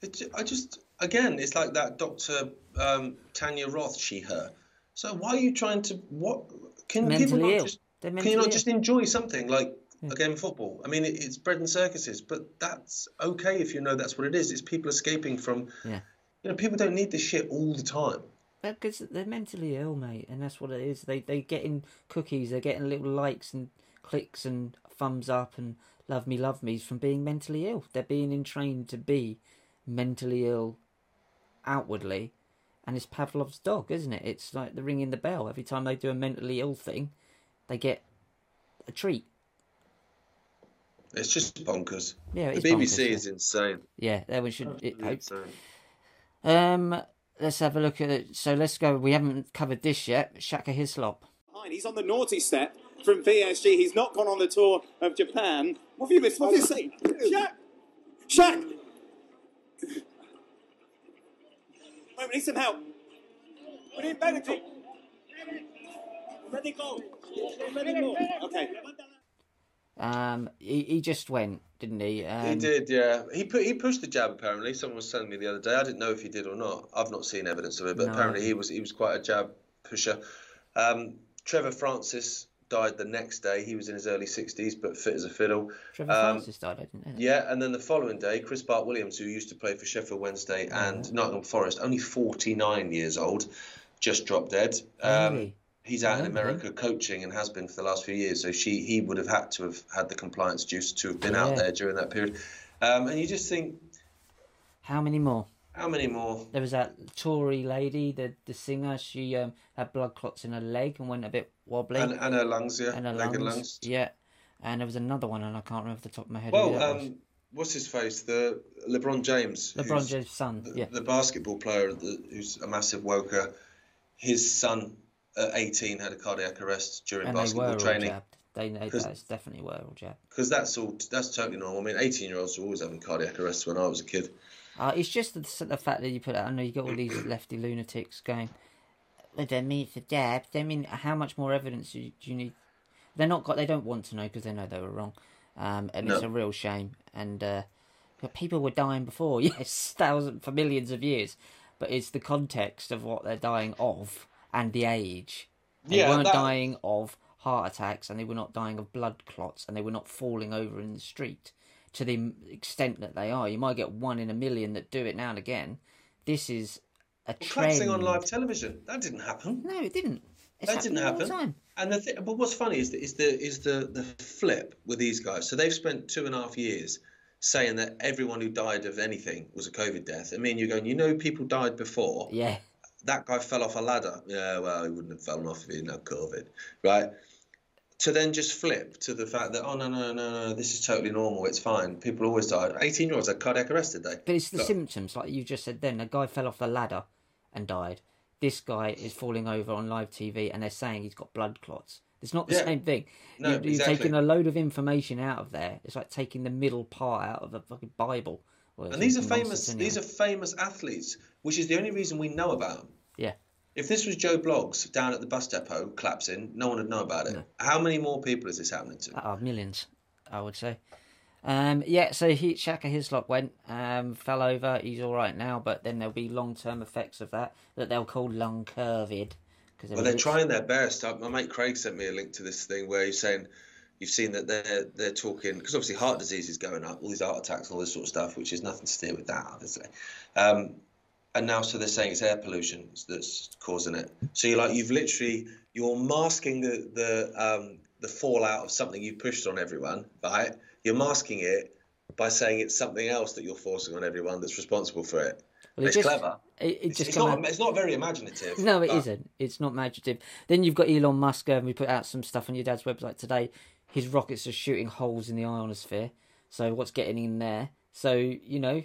It, I just, again, it's like that Dr. Um, Tanya Roth, she, her. So why are you trying to, what, can people not ill. just, can you not ill. just enjoy something? Like, a game of football. I mean, it, it's bread and circuses, but that's okay if you know that's what it is. It's people escaping from. Yeah. You know, people don't need this shit all the time. Because they're mentally ill, mate, and that's what it is. They they getting cookies, they're getting little likes and clicks and thumbs up and love me, love me's from being mentally ill. They're being entrained to be mentally ill outwardly, and it's Pavlov's dog, isn't it? It's like the ringing the bell every time they do a mentally ill thing, they get a treat. It's just bonkers. Yeah, the it's BBC bonkers, is insane. Yeah, there we should. It, hope. Um, let's have a look at it. So let's go. We haven't covered this yet. Shaka Hislop. He's on the naughty step from PSG. He's not gone on the tour of Japan. What have you missed? What have you seen? Shaq! Shaq! Wait, we need some help. We need medical. Medical. Medical. Okay. Um, he, he just went, didn't he? Um, He did, yeah. He put he pushed the jab. Apparently, someone was telling me the other day. I didn't know if he did or not. I've not seen evidence of it, but No. apparently he was he was quite a jab pusher. Um, Trevor Francis died the next day. He was in his early sixties, but fit as a fiddle. Trevor Um, Francis died, I didn't know. that. Yeah, and then the following day, Chris Bart Williams, who used to play for Sheffield Wednesday and Nottingham Forest, only 49 years old, just dropped dead. Um, Really? He's out in him? America coaching and has been for the last few years. So she he would have had to have had the compliance juice to have been out there during that period. Um, and you just think, How many more? how many more? There was that Tori lady, the the singer. She um, had blood clots in her leg and went a bit wobbly. And, and her lungs, yeah, and her leg and lungs. lungs. Yeah, and there was another one, and I can't remember the top of my head. Well, um, what's his face? The LeBron James. LeBron James' son. the, Yeah, the basketball player the, who's a massive woker, his son at 18 had a cardiac arrest during and basketball all training. They know that's definitely were all jabbed. because that's all that's totally normal. I mean, 18 year olds were always having cardiac arrests when I was a kid. Uh, it's just the, the fact that you put out. I know you got all these (clears throat) lefty lunatics going. They don't mean a jab. They mean how much more evidence do you, do you need? They're not got. They don't want to know because they know they were wrong, um, and it's a real shame. And uh, but people were dying before, (laughs) yes, thousand for millions of years, but it's the context of what they're dying of and the age. They Yeah, weren't that- dying of heart attacks, and they were not dying of blood clots, and they were not falling over in the street to the extent that they are. You might get one in a million that do it now and again. This is a trend. Collapsing on live television that didn't happen. No, it didn't. It's That didn't happening all the happen. And the th- but what's funny is the, is the is the the flip with these guys. So they've spent two and a half years saying that everyone who died of anything was a COVID death. I mean, you're going, you know, people died before. Yeah, that guy fell off a ladder. Yeah, well, he wouldn't have fallen off if he didn't have COVID, right? To then just flip to the fact that, oh, no, no, no, no, this is totally normal. It's fine. People always die. 18 year olds had cardiac arrest, they? but it's the Look, symptoms, like you just said. Then a guy fell off the ladder and died. This guy is falling over on live TV, and they're saying he's got blood clots. It's not the Yeah. same thing. No, you, you're exactly. taking a load of information out of there. It's like taking the middle part out of the fucking Bible. And these are famous. These are famous athletes, which is the only reason we know about them. yeah. If this was Joe Bloggs down at the bus depot collapsing, no one would know about it. How many more people is this happening to? Uh, millions, I would say. Um, yeah, so he Shaka Hislop went, um, fell over. He's all right now, but then there'll be long term effects of that that they'll call COVID. Because Well, they're trying their best. Uh, My mate Craig sent me a link to this thing where he's saying you've seen that they're they're talking because obviously heart disease is going up, all these heart attacks and all this sort of stuff, which is nothing to do with that, obviously. Um, and now, so they're saying it's air pollution that's causing it. So you're like you've literally you're masking the the um, the fallout of something you pushed on everyone, right? You're masking it by saying it's something else that you're forcing on everyone that's responsible for it. Well, it it's just- clever. It, it It's, just it's not. out- It's not very imaginative. No, it not It's not imaginative. Then you've got Elon Musk, and we put out some stuff on your dad's website today. His rockets are shooting holes in the ionosphere. So what's getting in there? So you know,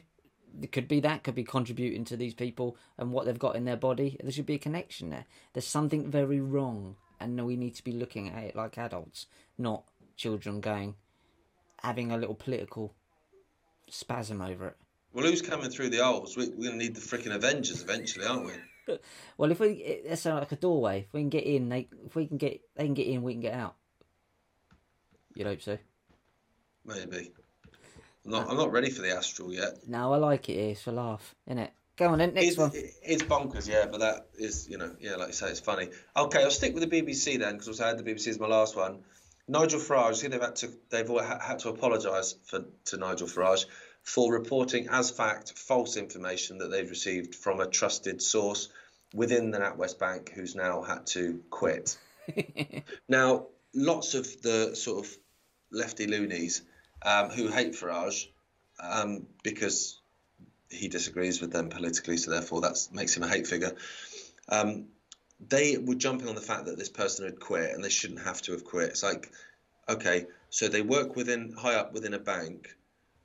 could be that could be contributing to these people and what they've got in their body. There should be a connection there. There's something very wrong, and we need to be looking at it like adults, not children going having a little political spasm over it. Well, who's coming through the holes? We, we're going to need the freaking Avengers eventually, aren't we? (laughs) Well, if we that's like a doorway. If we can get in, they if we can get they can get in, we can get out. You'd hope so. Maybe. I'm not, I'm not ready for the Astral yet. No, I like it here. It's a laugh, isn't it? Go on then, next It's, one. it's bonkers, yeah, but that is, you know, yeah, like you say, it's funny. Okay, I'll stick with the BBC then, because I had the BBC as my last one. Nigel Farage, see, they've had to they've all had to apologise for to Nigel Farage for reporting as fact false information that they've received from a trusted source within the NatWest Bank, who's now had to quit. (laughs) now, lots of the sort of lefty loonies um, who hate Farage um, because he disagrees with them politically, so therefore that makes him a hate figure. Um, they were jumping on the fact that this person had quit and they shouldn't have to have quit. It's like, okay, so they work within high up within a bank.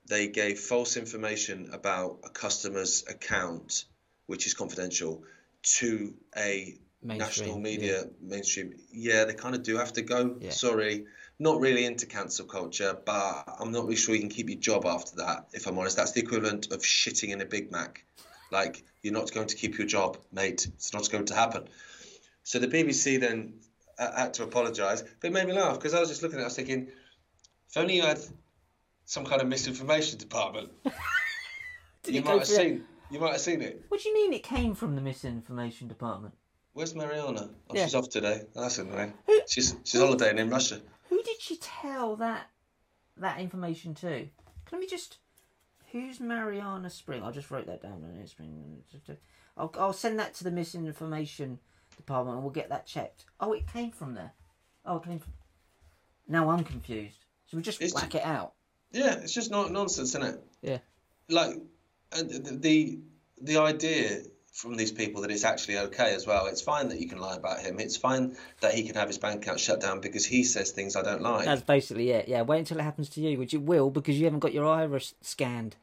They gave false information about a customer's account, which is confidential, to a national media yeah. mainstream. Yeah, they kind of do have to go. Yeah. Sorry, not really into cancel culture, but I'm not really sure you can keep your job after that. If I'm honest, that's the equivalent of shitting in a Big Mac. Like you're not going to keep your job, mate. It's not going to happen. So the BBC then uh, had to apologise, but it made me laugh because I was just looking at it, I was thinking, if only you had some kind of misinformation department, (laughs) you might have seen. You might have seen it. What do you mean it came from the misinformation department? Where's Marianna? Oh, Yeah. she's off today. That's annoying. She's she's holidaying in Russia. Who did she tell that that information to? Can we just? Who's Marianna Spring? I just wrote that down on. Spring. I'll I'll send that to the misinformation department and we'll get that checked. Oh, it came from there. Oh, it came from. Now I'm confused. So we just It's whack ju- it out. Yeah, it's just not nonsense, isn't it? Yeah. Like, uh, and the, the the idea from these people that it's actually okay as well. It's fine that you can lie about him. It's fine that he can have his bank account shut down because he says things I don't like. That's basically it. Yeah. Wait until it happens to you, which it will because you haven't got your iris scanned.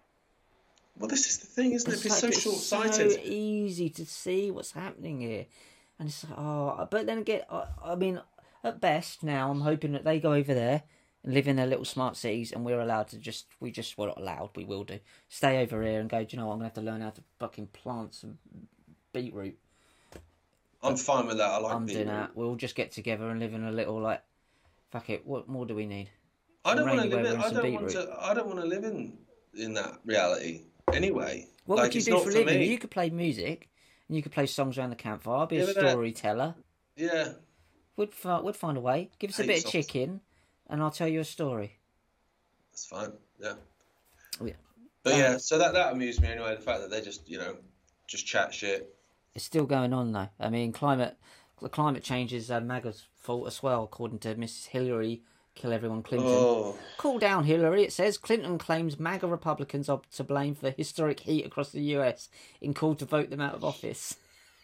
Well, this is the thing, isn't it? It's, like, so it's short-sighted. so easy to see what's happening here, and it's like, oh, but then again, I, I mean, at best now, I'm hoping that they go over there live in their little smart cities, and we're allowed to just, we just, we're not allowed, we will do, stay over here and go. Do you know what? I'm gonna have to learn how to fucking plant some beetroot. I'm fine with that. I like I'm doing that. We'll just get together and live in a little like, fuck it. What more do we need? I don't want to live in. I don't want beetroot. to. I don't want to live in in that reality. Anyway, What like would you do for a living? me. You could play music, and you could play songs around the campfire. I'll be Yeah, a but that- storyteller. Yeah, We'd fi- we'd find a way. Give us a bit of chicken, and I'll tell you a story. that's fine. Yeah. Oh, yeah. But Um, yeah, so that that amused me anyway. The fact that they just you know just chat shit. It's still going on though. I mean, climate the climate change is uh, MAGA's fault as well, according to Mrs. Hillary. Kill everyone, Clinton. Oh, Cool down, Hillary. It says Clinton claims MAGA Republicans are to blame for historic heat across the US in call to vote them out of office.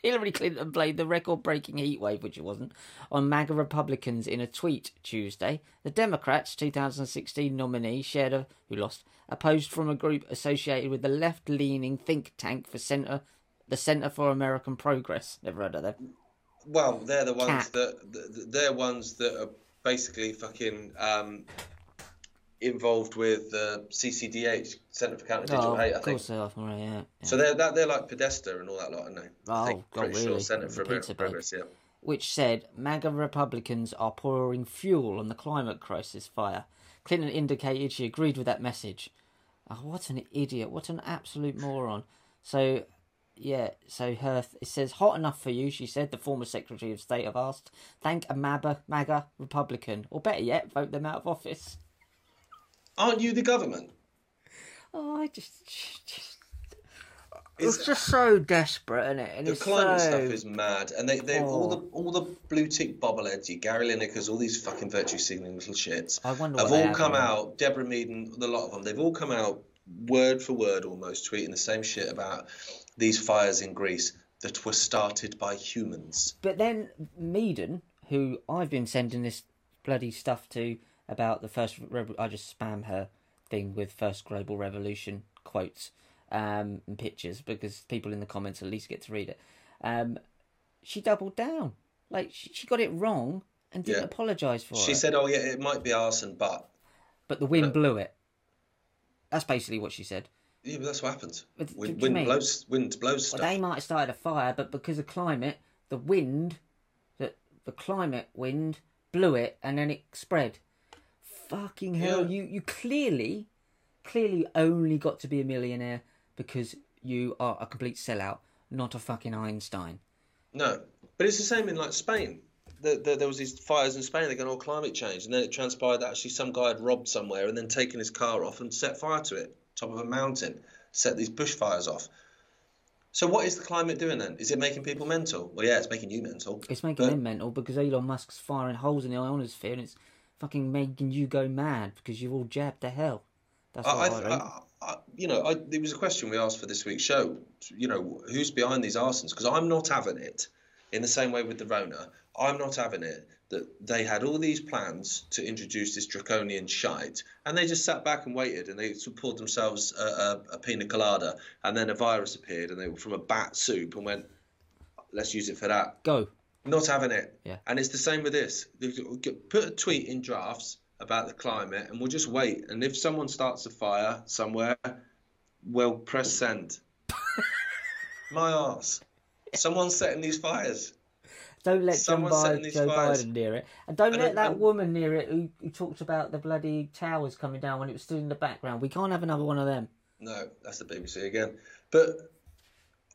Hillary Clinton blamed the record breaking heat wave, which it wasn't, on MAGA Republicans in a tweet Tuesday. The Democrats' 2016 nominee shared a, who lost, a post from a group associated with the left leaning think tank for Center, the Center for American Progress. Never heard of them. well, they're the ones Cat. that they're ones that are basically fucking um, involved with the CCDH Centre for Counter Digital Oh, Hate. I think. of think. course they are. Yeah. yeah. So they're that they're like Podesta and all that lot? Oh, I Oh, think, God, pretty sure really? Centre for American. Progress. Yeah. which said MAGA Republicans are pouring fuel on the climate crisis fire. Clinton indicated she agreed with that message. Oh, what an idiot! What an absolute moron! So, yeah, so her it says hot enough for you. She said the former Secretary of State have asked. Thank a MABA, MAGA Republican, or better yet, vote them out of office. Aren't you the government? Oh, I just, just It's- it's just so desperate, isn't it? And The climate so... stuff is mad, and they they all the Oh. all the blue tick bobbleheads, you Gary Linekers, all these fucking virtue signaling little shits. I wonder have all come out. Deborah Meaden, the lot of them, they've all come out word for word, almost tweeting the same shit about these fires in Greece that were started by humans. But then Meaden, who I've been sending this bloody stuff to about the first, rev- I just spam her thing with first global revolution quotes um, and pictures because people in the comments at least get to read it. Um, she doubled down, like she, she got it wrong and didn't Yeah. apologise for She it. She said, "Oh yeah, it might be arson, but but the wind blew it. That's basically what she said. yeah, but that's what happens. But Wind, wind blows, wind blows Well, they might have started a fire, but because of climate, the wind, the the climate wind blew it, and then it spread. Fucking hell! Yeah. You you clearly, clearly only got to be a millionaire because you are a complete sellout, not a fucking Einstein. No, but it's the same in like Spain. the, the, there was these fires in Spain. They're going all climate change, and then it transpired that actually some guy had robbed somewhere and then taken his car off and set fire to it, top of a mountain, set these bushfires off. So what is the climate doing then? Is it making people mental? Well, yeah, it's making you mental. It's making But- them mental because Elon Musk's firing holes in the ionosphere and it's fucking making you go mad because you're all jabbed to hell. That's what I, I, I. I, I, you know, I, there was a question we asked for this week's show. You know, who's behind these arsons? Because I'm not having it. In the same way with the Rona, I'm not having it that they had all these plans to introduce this draconian shite, and they just sat back and waited, and they sort poured themselves a, a, a pina colada, and then a virus appeared, and they were from a bat soup, and went, let's use it for that. Go. Not having it. Yeah. And it's the same with this. Put a tweet in drafts about the climate, and we'll just wait. And if someone starts a fire somewhere, we'll press send. (laughs) My arse. Someone's setting these fires. Don't let Joe Someone's Biden, Joe. Biden near it. And don't And let that I'm- woman near it who, who talked about the bloody towers coming down when it was still in the background. We can't have another one of them. No, that's the BBC again. But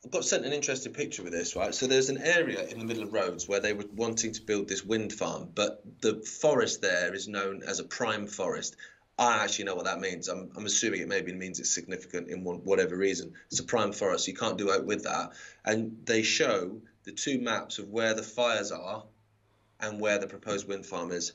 I got sent an interesting picture with this, right? So there's an area in the middle of Rhodes where they were wanting to build this wind farm, but the forest there is known as a prime forest. I actually know what that means. I'm, I'm assuming it maybe means it's significant in one, whatever reason. It's a prime forest. You can't do out with that. And they show the two maps of where the fires are and where the proposed wind farm is.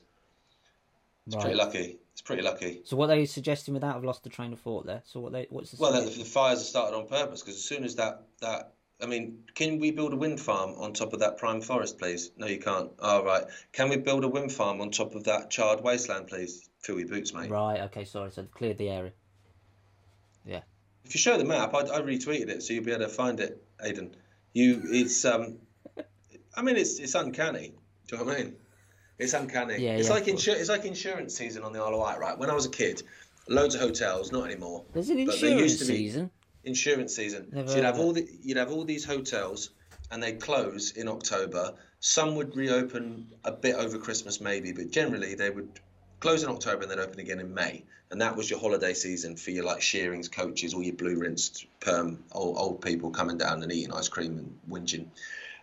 It's pretty lucky. It's pretty lucky. So what they suggesting with that? I've lost the train of thought there. So what they what's the Well, the, the fires are started on purpose because as soon as that that I mean, can we build a wind farm on top of that prime forest, please? No, you can't. All right. Can we build a wind farm on top of that charred wasteland, please? Fill your boots, mate. Right. Okay. Sorry. So cleared the area. Yeah. If you show the map, I, I retweeted it, so you'll be able to find it, Aidan. You, it's um, (laughs) I mean, it's it's uncanny. Do you know what I mean? It's uncanny. Yeah, it's yeah, like insu- it's like insurance season on the Isle of Wight, right? When I was a kid, loads of hotels, not anymore. There's an but there insurance used to be- season. insurance season. Never so you'd have all the you'd have all these hotels, and they'd close in October. Some would reopen a bit over Christmas, maybe, but generally they would close in October and then open again in May. And that was your holiday season for your like shearings, coaches, all your blue rinsed perm old, old people coming down and eating ice cream and whinging.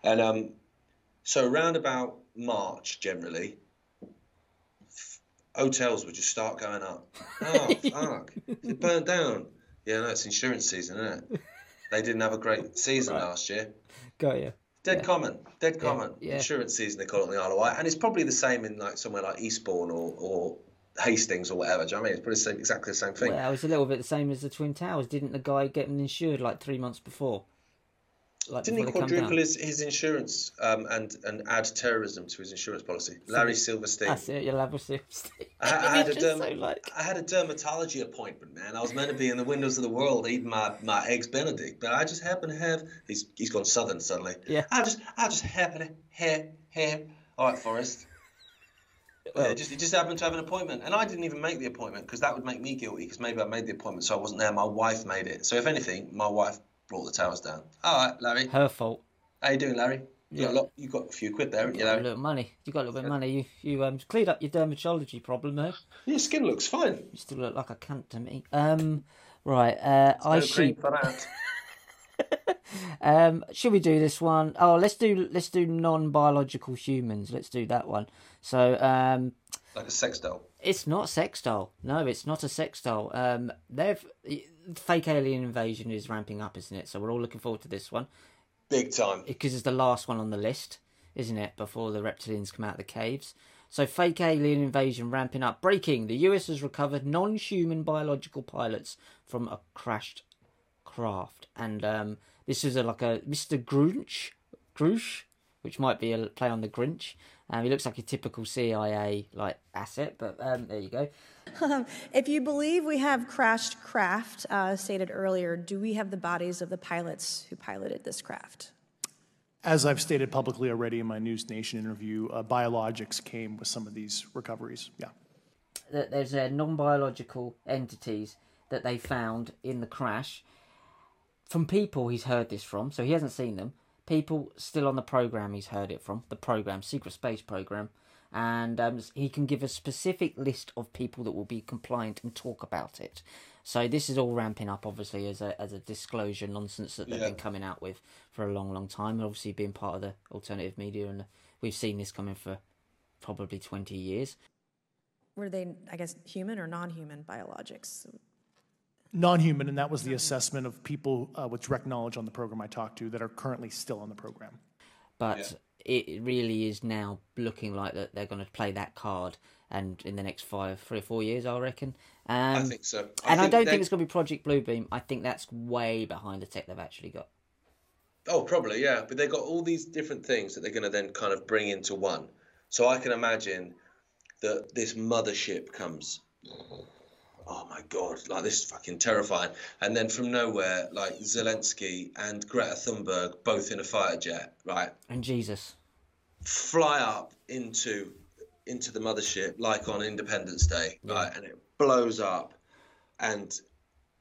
And um, so around about March, generally, f- hotels would just start going up. (laughs) Oh fuck! It burnt down. Yeah, no, it's insurance season, isn't it? They didn't have a great season last year. Got you. Dead common, dead common. yeah. Insurance season they call it on the Isle of Wight, and it's probably the same in like somewhere like Eastbourne or, or Hastings or whatever. Do you know what I mean? It's probably the same, exactly the same thing. Well, was a little bit the same as the Twin Towers. Didn't the guy get them insured like three months before? Like Didn't he before they come quadruple his, his insurance um, and and add terrorism to his insurance policy? Larry Silverstein. That's it. Have a Steve. I, I had (laughs) a derm- so like. I had a dermatology appointment, man. I was meant to be in the windows of the world eating my, my eggs Benedict, but I just happen to have he's he's gone southern suddenly. Yeah. I just I just happen to have have all right, Forrest. (laughs) Well- yeah, just it just happened to have an appointment, and I didn't even make the appointment because that would make me guilty because maybe I made the appointment so I wasn't there. My wife made it. So if anything, my wife brought the towers down. All right, Larry. Her fault. How you doing, Larry? You got a Yeah. lot. You got a few quid there, you, got a little money. You got a little bit of money. You you um cleared up your dermatology problem there. Your skin looks fine. You still look like a cunt to me. Um, right. Uh, I No sheep. for that. (laughs) (laughs) Um, should we do this one? Oh, let's do let's do non-biological humans. Let's do that one. So um, like a sex doll. It's not sex doll. No, it's not a sex doll. Um, they've fake alien invasion is ramping up, isn't it? So we're all looking forward to this one Big time. because it's the last one on the list, isn't it? Before the reptilians come out of the caves. So fake alien invasion ramping up. Breaking: the US has recovered non-human biological pilots from a crashed craft, and um, this is a, like a Mr. Grunch, Grusch, which might be a play on the Grinch. Um, he looks like a typical CIA like asset, but um, there you go. (laughs) If you believe we have crashed craft, uh, stated earlier, do we have the bodies of the pilots who piloted this craft? As I've stated publicly already in my News Nation interview, uh, biologics came with some of these recoveries. Yeah. that there's uh, non-biological entities that they found in the crash from people he's heard this from so he hasn't seen them people still on the program he's heard it from the program secret space program and um, he can give a specific list of people that will be compliant and talk about it so this is all ramping up obviously as a as a disclosure nonsense that they've Yeah. been coming out with for a long long time and obviously being part of the alternative media and we've seen this coming for probably twenty years. Were they, I guess, human or non-human biologics? Non-human, and that was the assessment of people uh, with direct knowledge on the program I talked to that are currently still on the program. But it really is now looking like that they're going to play that card, and in the next five, three or four years, I reckon. Um, I think so. I and I don't they- think it's going to be Project Bluebeam. I think that's way behind the tech they've actually got. Oh, probably, yeah. But they've got all these different things that they're going to then kind of bring into one. So I can imagine that this mothership comes. Oh my god, like this is fucking terrifying. And then from nowhere, like Zelensky and Greta Thunberg, both in a fighter jet, right, And Jesus, fly up into into the mothership like on Independence Day, right, and it blows up, and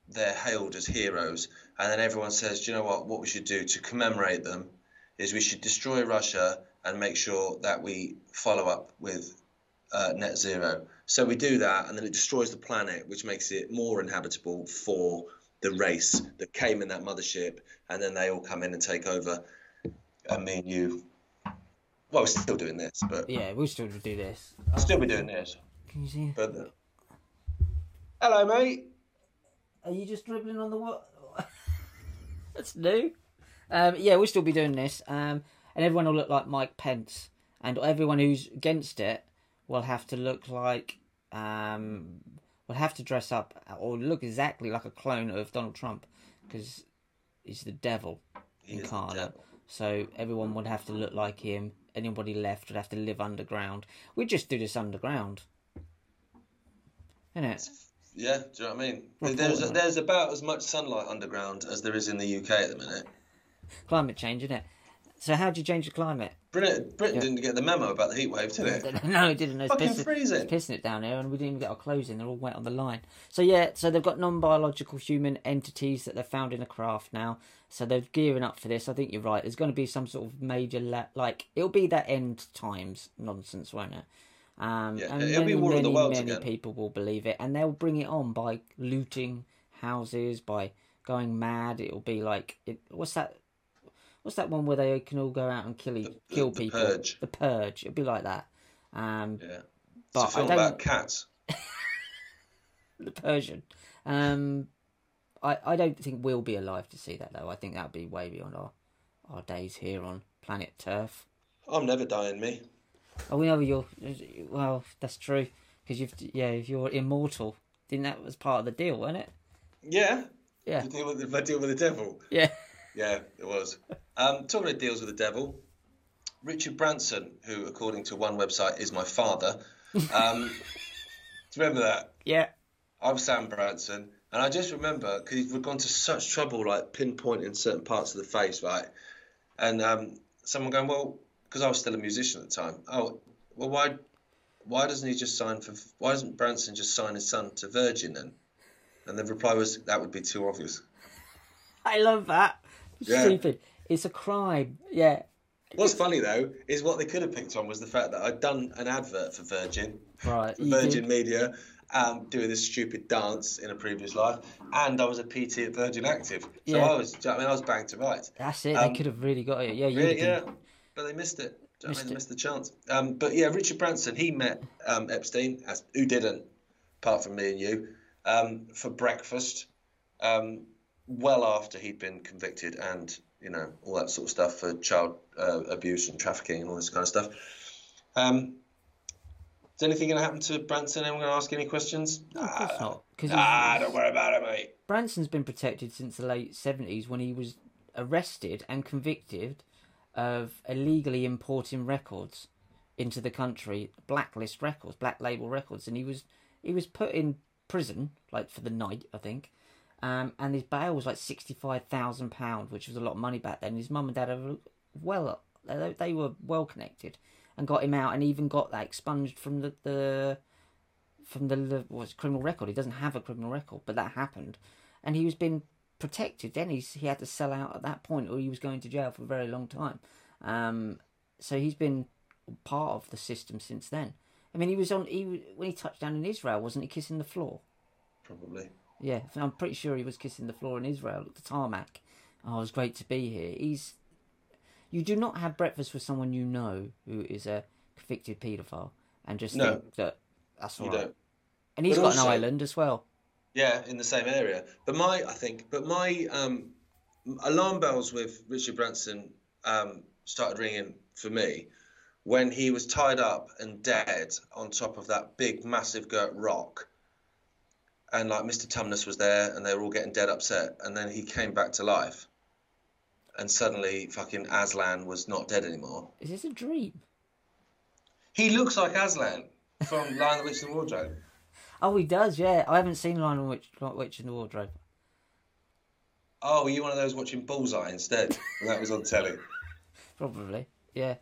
they're hailed as heroes. And then everyone says, Do you know what? What we should do to commemorate them is we should destroy Russia and make sure that we follow up with uh, net zero. So we do that, and then it destroys the planet, which makes it more inhabitable for the race that came in that mothership, and then they all come in and take over. And me and you, well, we're still doing this, but yeah, we'll still do this. I'll still be doing this. Can you see? But uh, hello, mate. Are you just dribbling on the what? (laughs) That's new. Um, yeah, we'll still be doing this, um, and everyone will look like Mike Pence, and everyone who's against it will have to look like, um, will have to dress up or look exactly like a clone of Donald Trump, because he's the devil He incarnate. So everyone would have to look like him. Anybody left would have to live underground. We just do this underground, innit? Yeah, do you know what I mean? Report There's there's about as much sunlight underground as there is in the UK at the minute. Climate change, innit? So how do you change the climate? Britain, Britain didn't get the memo about the heat wave, did it? (laughs) no, it didn't. It's Fucking pissing, freezing. It's pissing it down here, and we didn't even get our clothes in. They're all wet on the line. So yeah, so they've got non-biological human entities that they've found in a craft now. So they're gearing up for this. I think you're right. There's going to be some sort of major la- like it'll be that end times nonsense, won't it? Um, Yeah, and it'll be many, of the many, Worlds many again. people will believe it, and they'll bring it on by looting houses, by going mad. It'll be like it, what's that? What's that one where they can all go out and kill e- kill the people? Purge. The purge. It'll be like that. Um, Yeah. but it's a film I don't. about cats. (laughs) the Persian. Um, I I don't think we'll be alive to see that though. I think that'll be way beyond our our days here on planet Turf. I'm never dying, me. Oh, we know you're. Well, that's true because you've yeah, if you're immortal, then that was part of the deal, wasn't it? Yeah. Yeah. To deal with the, deal with the devil. Yeah. Yeah, it was. (laughs) Um, talking of deals with the devil, Richard Branson, who, according to one website, is my father. Um, (laughs) do you remember that? Yeah. I'm Sam Branson, and I just remember because we've gone to such trouble, like pinpointing certain parts of the face, right? And um, someone going, well, because I was still a musician at the time. Oh, well, why, why doesn't he just sign for? Why doesn't Branson just sign his son to Virgin then? And the reply was, that would be too obvious. (laughs) I love that. Yeah. Stupid. It's a crime. Yeah. What's funny though is what they could have picked on was the fact that I'd done an advert for Virgin, Right. for Virgin did. Media, um, doing this stupid dance in a previous life, and I was a PT at Virgin Active. So Yeah. I was, do you know what I mean, I was banged to rights. That's it. Um, they could have really got it. Yeah. Really, yeah, but they missed it. Know I mean? They missed the chance. Um, but yeah, Richard Branson, he met um, Epstein, as who didn't, apart from me and you, um, for breakfast, um, well after he'd been convicted and you know all that sort of stuff for child uh, abuse and trafficking and all this kind of stuff. Um, is anything going to happen to Branson? Anyone going to ask any questions? No, of course not. Because Ah, don't worry about it, mate. Branson's been protected since the late 70s when he was arrested and convicted of illegally importing records into the country, blacklist records, black label records, and he was he was put in prison like for the night, I think. Um, and his bail was like sixty five thousand pound, which was a lot of money back then. His mum and dad are well, they, were well connected, and got him out, and even got that expunged from the, the from the what's criminal record. He doesn't have a criminal record, but that happened, and he was being protected. Then he's he had to sell out at that point, or he was going to jail for a very long time. Um, so he's been part of the system since then. I mean, he was on he when he touched down in Israel, wasn't he kissing the floor? Probably. Yeah, I'm pretty sure he was kissing the floor in Israel at the tarmac. Oh, it was great to be here. He's You do not have breakfast with someone you know who is a convicted paedophile and just No. think that that's all right. And he's But got an island as well. Yeah, in the same area. But my, I think, but my um, alarm bells with Richard Branson um, started ringing for me when he was tied up and dead on top of that big, massive girt rock. And like Mr. Tumnus was there, and they were all getting dead upset. And then he came back to life, and suddenly, fucking Aslan was not dead anymore. Is this a dream? He looks like Aslan from (laughs) Lion, the Witch, and the Wardrobe. Oh, he does. Yeah, I haven't seen Lionel Witch, Witch in the Wardrobe. Oh, were you one of those watching Bullseye instead? when (laughs) that was on telly. Probably. Yeah.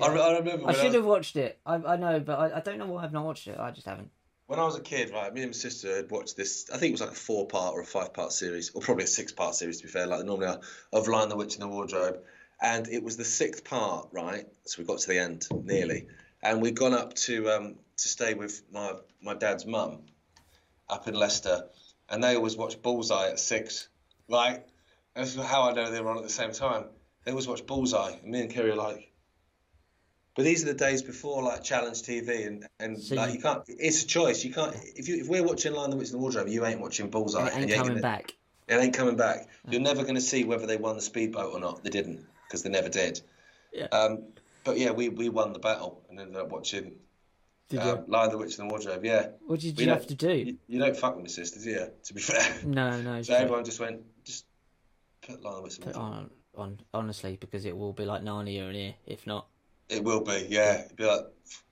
I, I remember. I should was- have watched it. I, I know, but I, I don't know why I've not watched it. I just haven't. When I was a kid, right, me and my sister had watched this. I think it was like a four-part or a five-part series, or probably a six-part series to be fair, like normally are, of Lion, the Witch, and the Wardrobe. And it was the sixth part, right? So we got to the end nearly, and we'd gone up to um, to stay with my my dad's mum up in Leicester, and they always watched Bullseye at six. Like that's how I know they were on at the same time. They always watched Bullseye, and me and Kerry are like. But these are the days before like Challenge TV and, and So like you- you can't. It's a choice. You can't. If you if we're watching Lion, the Witch, and the Wardrobe, you ain't watching Bullseye. It ain't and you coming gonna- back. It ain't coming back. You're never going to see whether they won the speedboat or not. They didn't because they never did. Yeah. Um, but yeah, we, we won the battle and ended up watching Did um, Lion, the Witch, and the Wardrobe. Yeah. What did We you have to do? You, you don't fuck with my sisters, yeah. To be fair. (laughs) No, no. So everyone just went, just put Lion, the Witch, and the Wardrobe. on, on, honestly, because it will be like Narnia in here, if not. It will be, yeah. It'd be like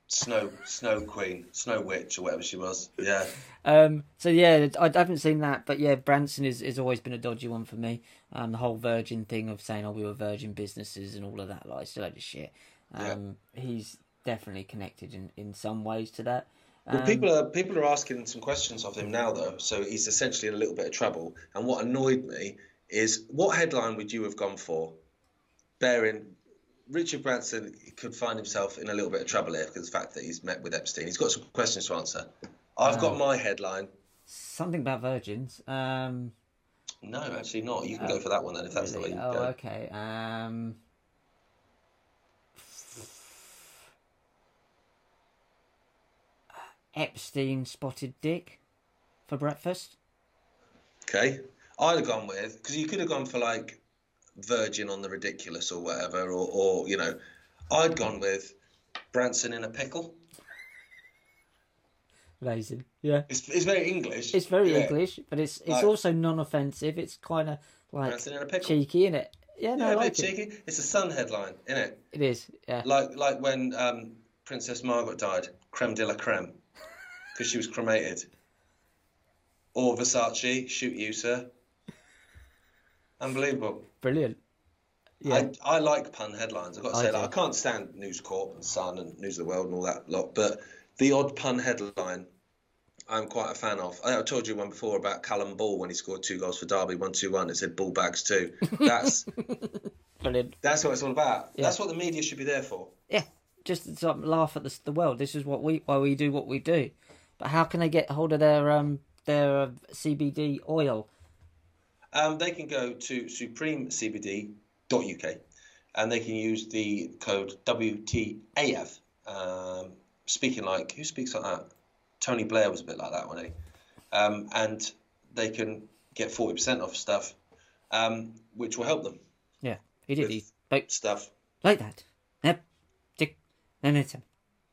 Snow Snow Queen, Snow Witch, or whatever she was. Yeah. Um, so yeah, I, I haven't seen that, but yeah, Branson is has always been a dodgy one for me. Um, the whole Virgin thing of saying, "Oh, we were Virgin businesses" and all of that, like, still a load of shit. Um, he's definitely connected in, in some ways to that. Well, Um, people are people are asking some questions of him now, though. So he's essentially in a little bit of trouble. And what annoyed me is what headline would you have gone for? Bearing Richard Branson could find himself in a little bit of trouble here because of the fact that he's met with Epstein. He's got some questions to answer. I've got my headline. something about virgins. Um, No, actually not. You can go for that one then if that's really? the way you oh, go. okay. Um, Epstein spotted dick for breakfast. Okay. I'd have gone with because you could have gone for like Virgin on the ridiculous or whatever, or, or you know, I'd gone with Branson in a pickle. Amazing. Yeah. It's, it's very English. It's very Yeah. English, but it's it's Like- also non-offensive. It's kind of like Branson in a pickle. cheeky, isn't it? Yeah, no, Yeah, I like bit it. cheeky. It's a Sun headline, isn't it? It is. Yeah. Like like when um, Princess Margaret died, creme de la creme, because she was cremated. Or Versace, shoot you, sir. Unbelievable. Brilliant. Yeah. I, I like pun headlines. I've got to say, do. like, I can't stand News Corp and Sun and News of the World and all that lot, but the odd pun headline, I'm quite a fan of. I, I told you one before about Callum Ball when he scored two goals for Derby, one two one. It said ball bags too. That's (laughs) Brilliant. that's what it's all about. Yeah. That's what the media should be there for. Yeah. Just to laugh at the the world. This is what we why we do what we do. But how can they get hold of their um their uh, CBD oil? Um, they can go to supremecbd.uk and they can use the code WTAF. Um, speaking like, who speaks like that? Tony Blair was a bit like that, wasn't he? Um, and they can get 40% off stuff, um, which will help them. Yeah, he did. He like, Stuff. like that. Yep. Tick. And it's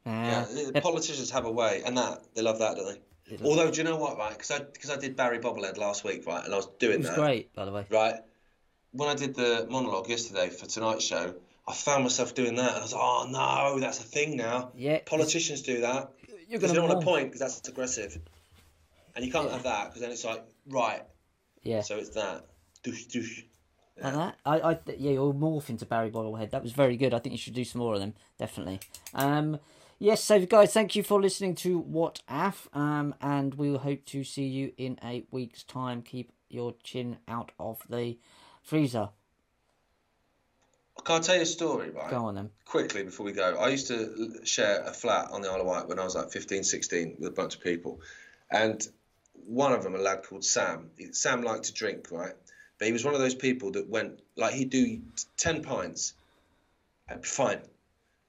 uh, politicians have a way, and that they love that, don't they? Although, do you know what, right? Because I because I did Barry Bobblehead last week, right, and I was doing it was that. great, by the way. right? When I did the monologue yesterday for tonight's show, I found myself doing that, and I was like, "Oh no, that's a thing now." Yeah. Politicians do that You're because gonna they don't want to point because that's aggressive, and you can't have that because then it's like right. Yeah. So it's that. Doosh douche. Like that. I, I, yeah, you'll morph into Barry Bobblehead. That was very good. I think you should do some more of them, definitely. Um, yes, so guys, thank you for listening to What Af, um, and we'll hope to see you in a week's time. Keep your chin out of the freezer. Can I tell you a story, right? Go on then. quickly before we go, I used to share a flat on the Isle of Wight when I was like 15, 16 with a bunch of people. And one of them, a lad called Sam, Sam liked to drink, right? But he was one of those people that went, like, he'd do 10 pints be fine.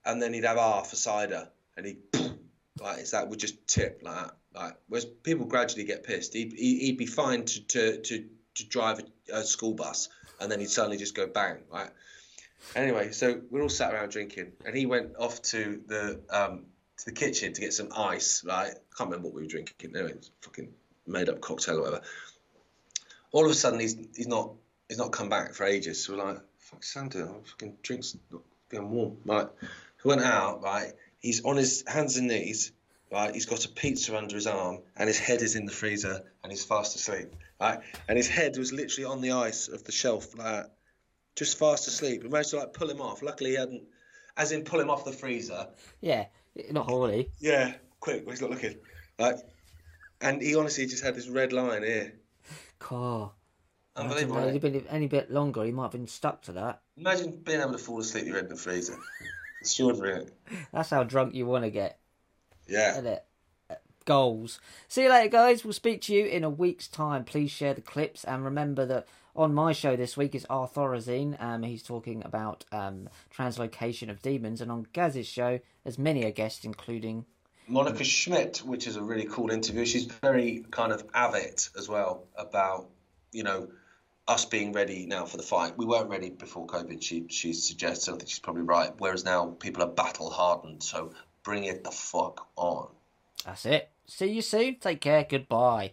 And then he'd have half a cider, and he'd (clears throat) like it's that would just tip like that. Like whereas people gradually get pissed. He'd, he- he'd be fine to to to, to drive a, a school bus, and then he'd suddenly just go bang. Right. Anyway, so we're all sat around drinking, and he went off to the um, to the kitchen to get some ice. Right, I can't remember what we were drinking. Anyway, it fucking made up cocktail or whatever. All of a sudden, he's he's not he's not come back for ages. So we're like, fuck, doing? Oh, fucking drinks not getting warm. Right, he went out. Right, he's on his hands and knees. Right, he's got a pizza under his arm, and his head is in the freezer, and he's fast asleep. Right, and his head was literally on the ice of the shelf, like that, just fast asleep. We managed to like pull him off. Luckily, he hadn't, as in pull him off the freezer. Yeah, not Hawley. Yeah, quick, he's not looking. Like, and he honestly just had this red line here. Car. Unbelievable. Imagine, had he been any bit longer, he might have been stuck to that. Imagine being able to fall asleep in the freezer. Extraordinary. That's how drunk you want to get. Yeah. Isn't it? Goals. See you later, guys. We'll speak to you in a week's time. Please share the clips and remember that on my show this week is Arthorazine. Um, he's talking about um, translocation of demons, and on Gaz's show, there's many a guest, including Monica Smit, which is a really cool interview. She's very kind of avid as well about, you know, us being ready now for the fight. We weren't ready before COVID. She she suggests, and I think she's probably right. Whereas now people are battle hardened, so bring it the fuck on. That's it. See you soon. Take care. Goodbye.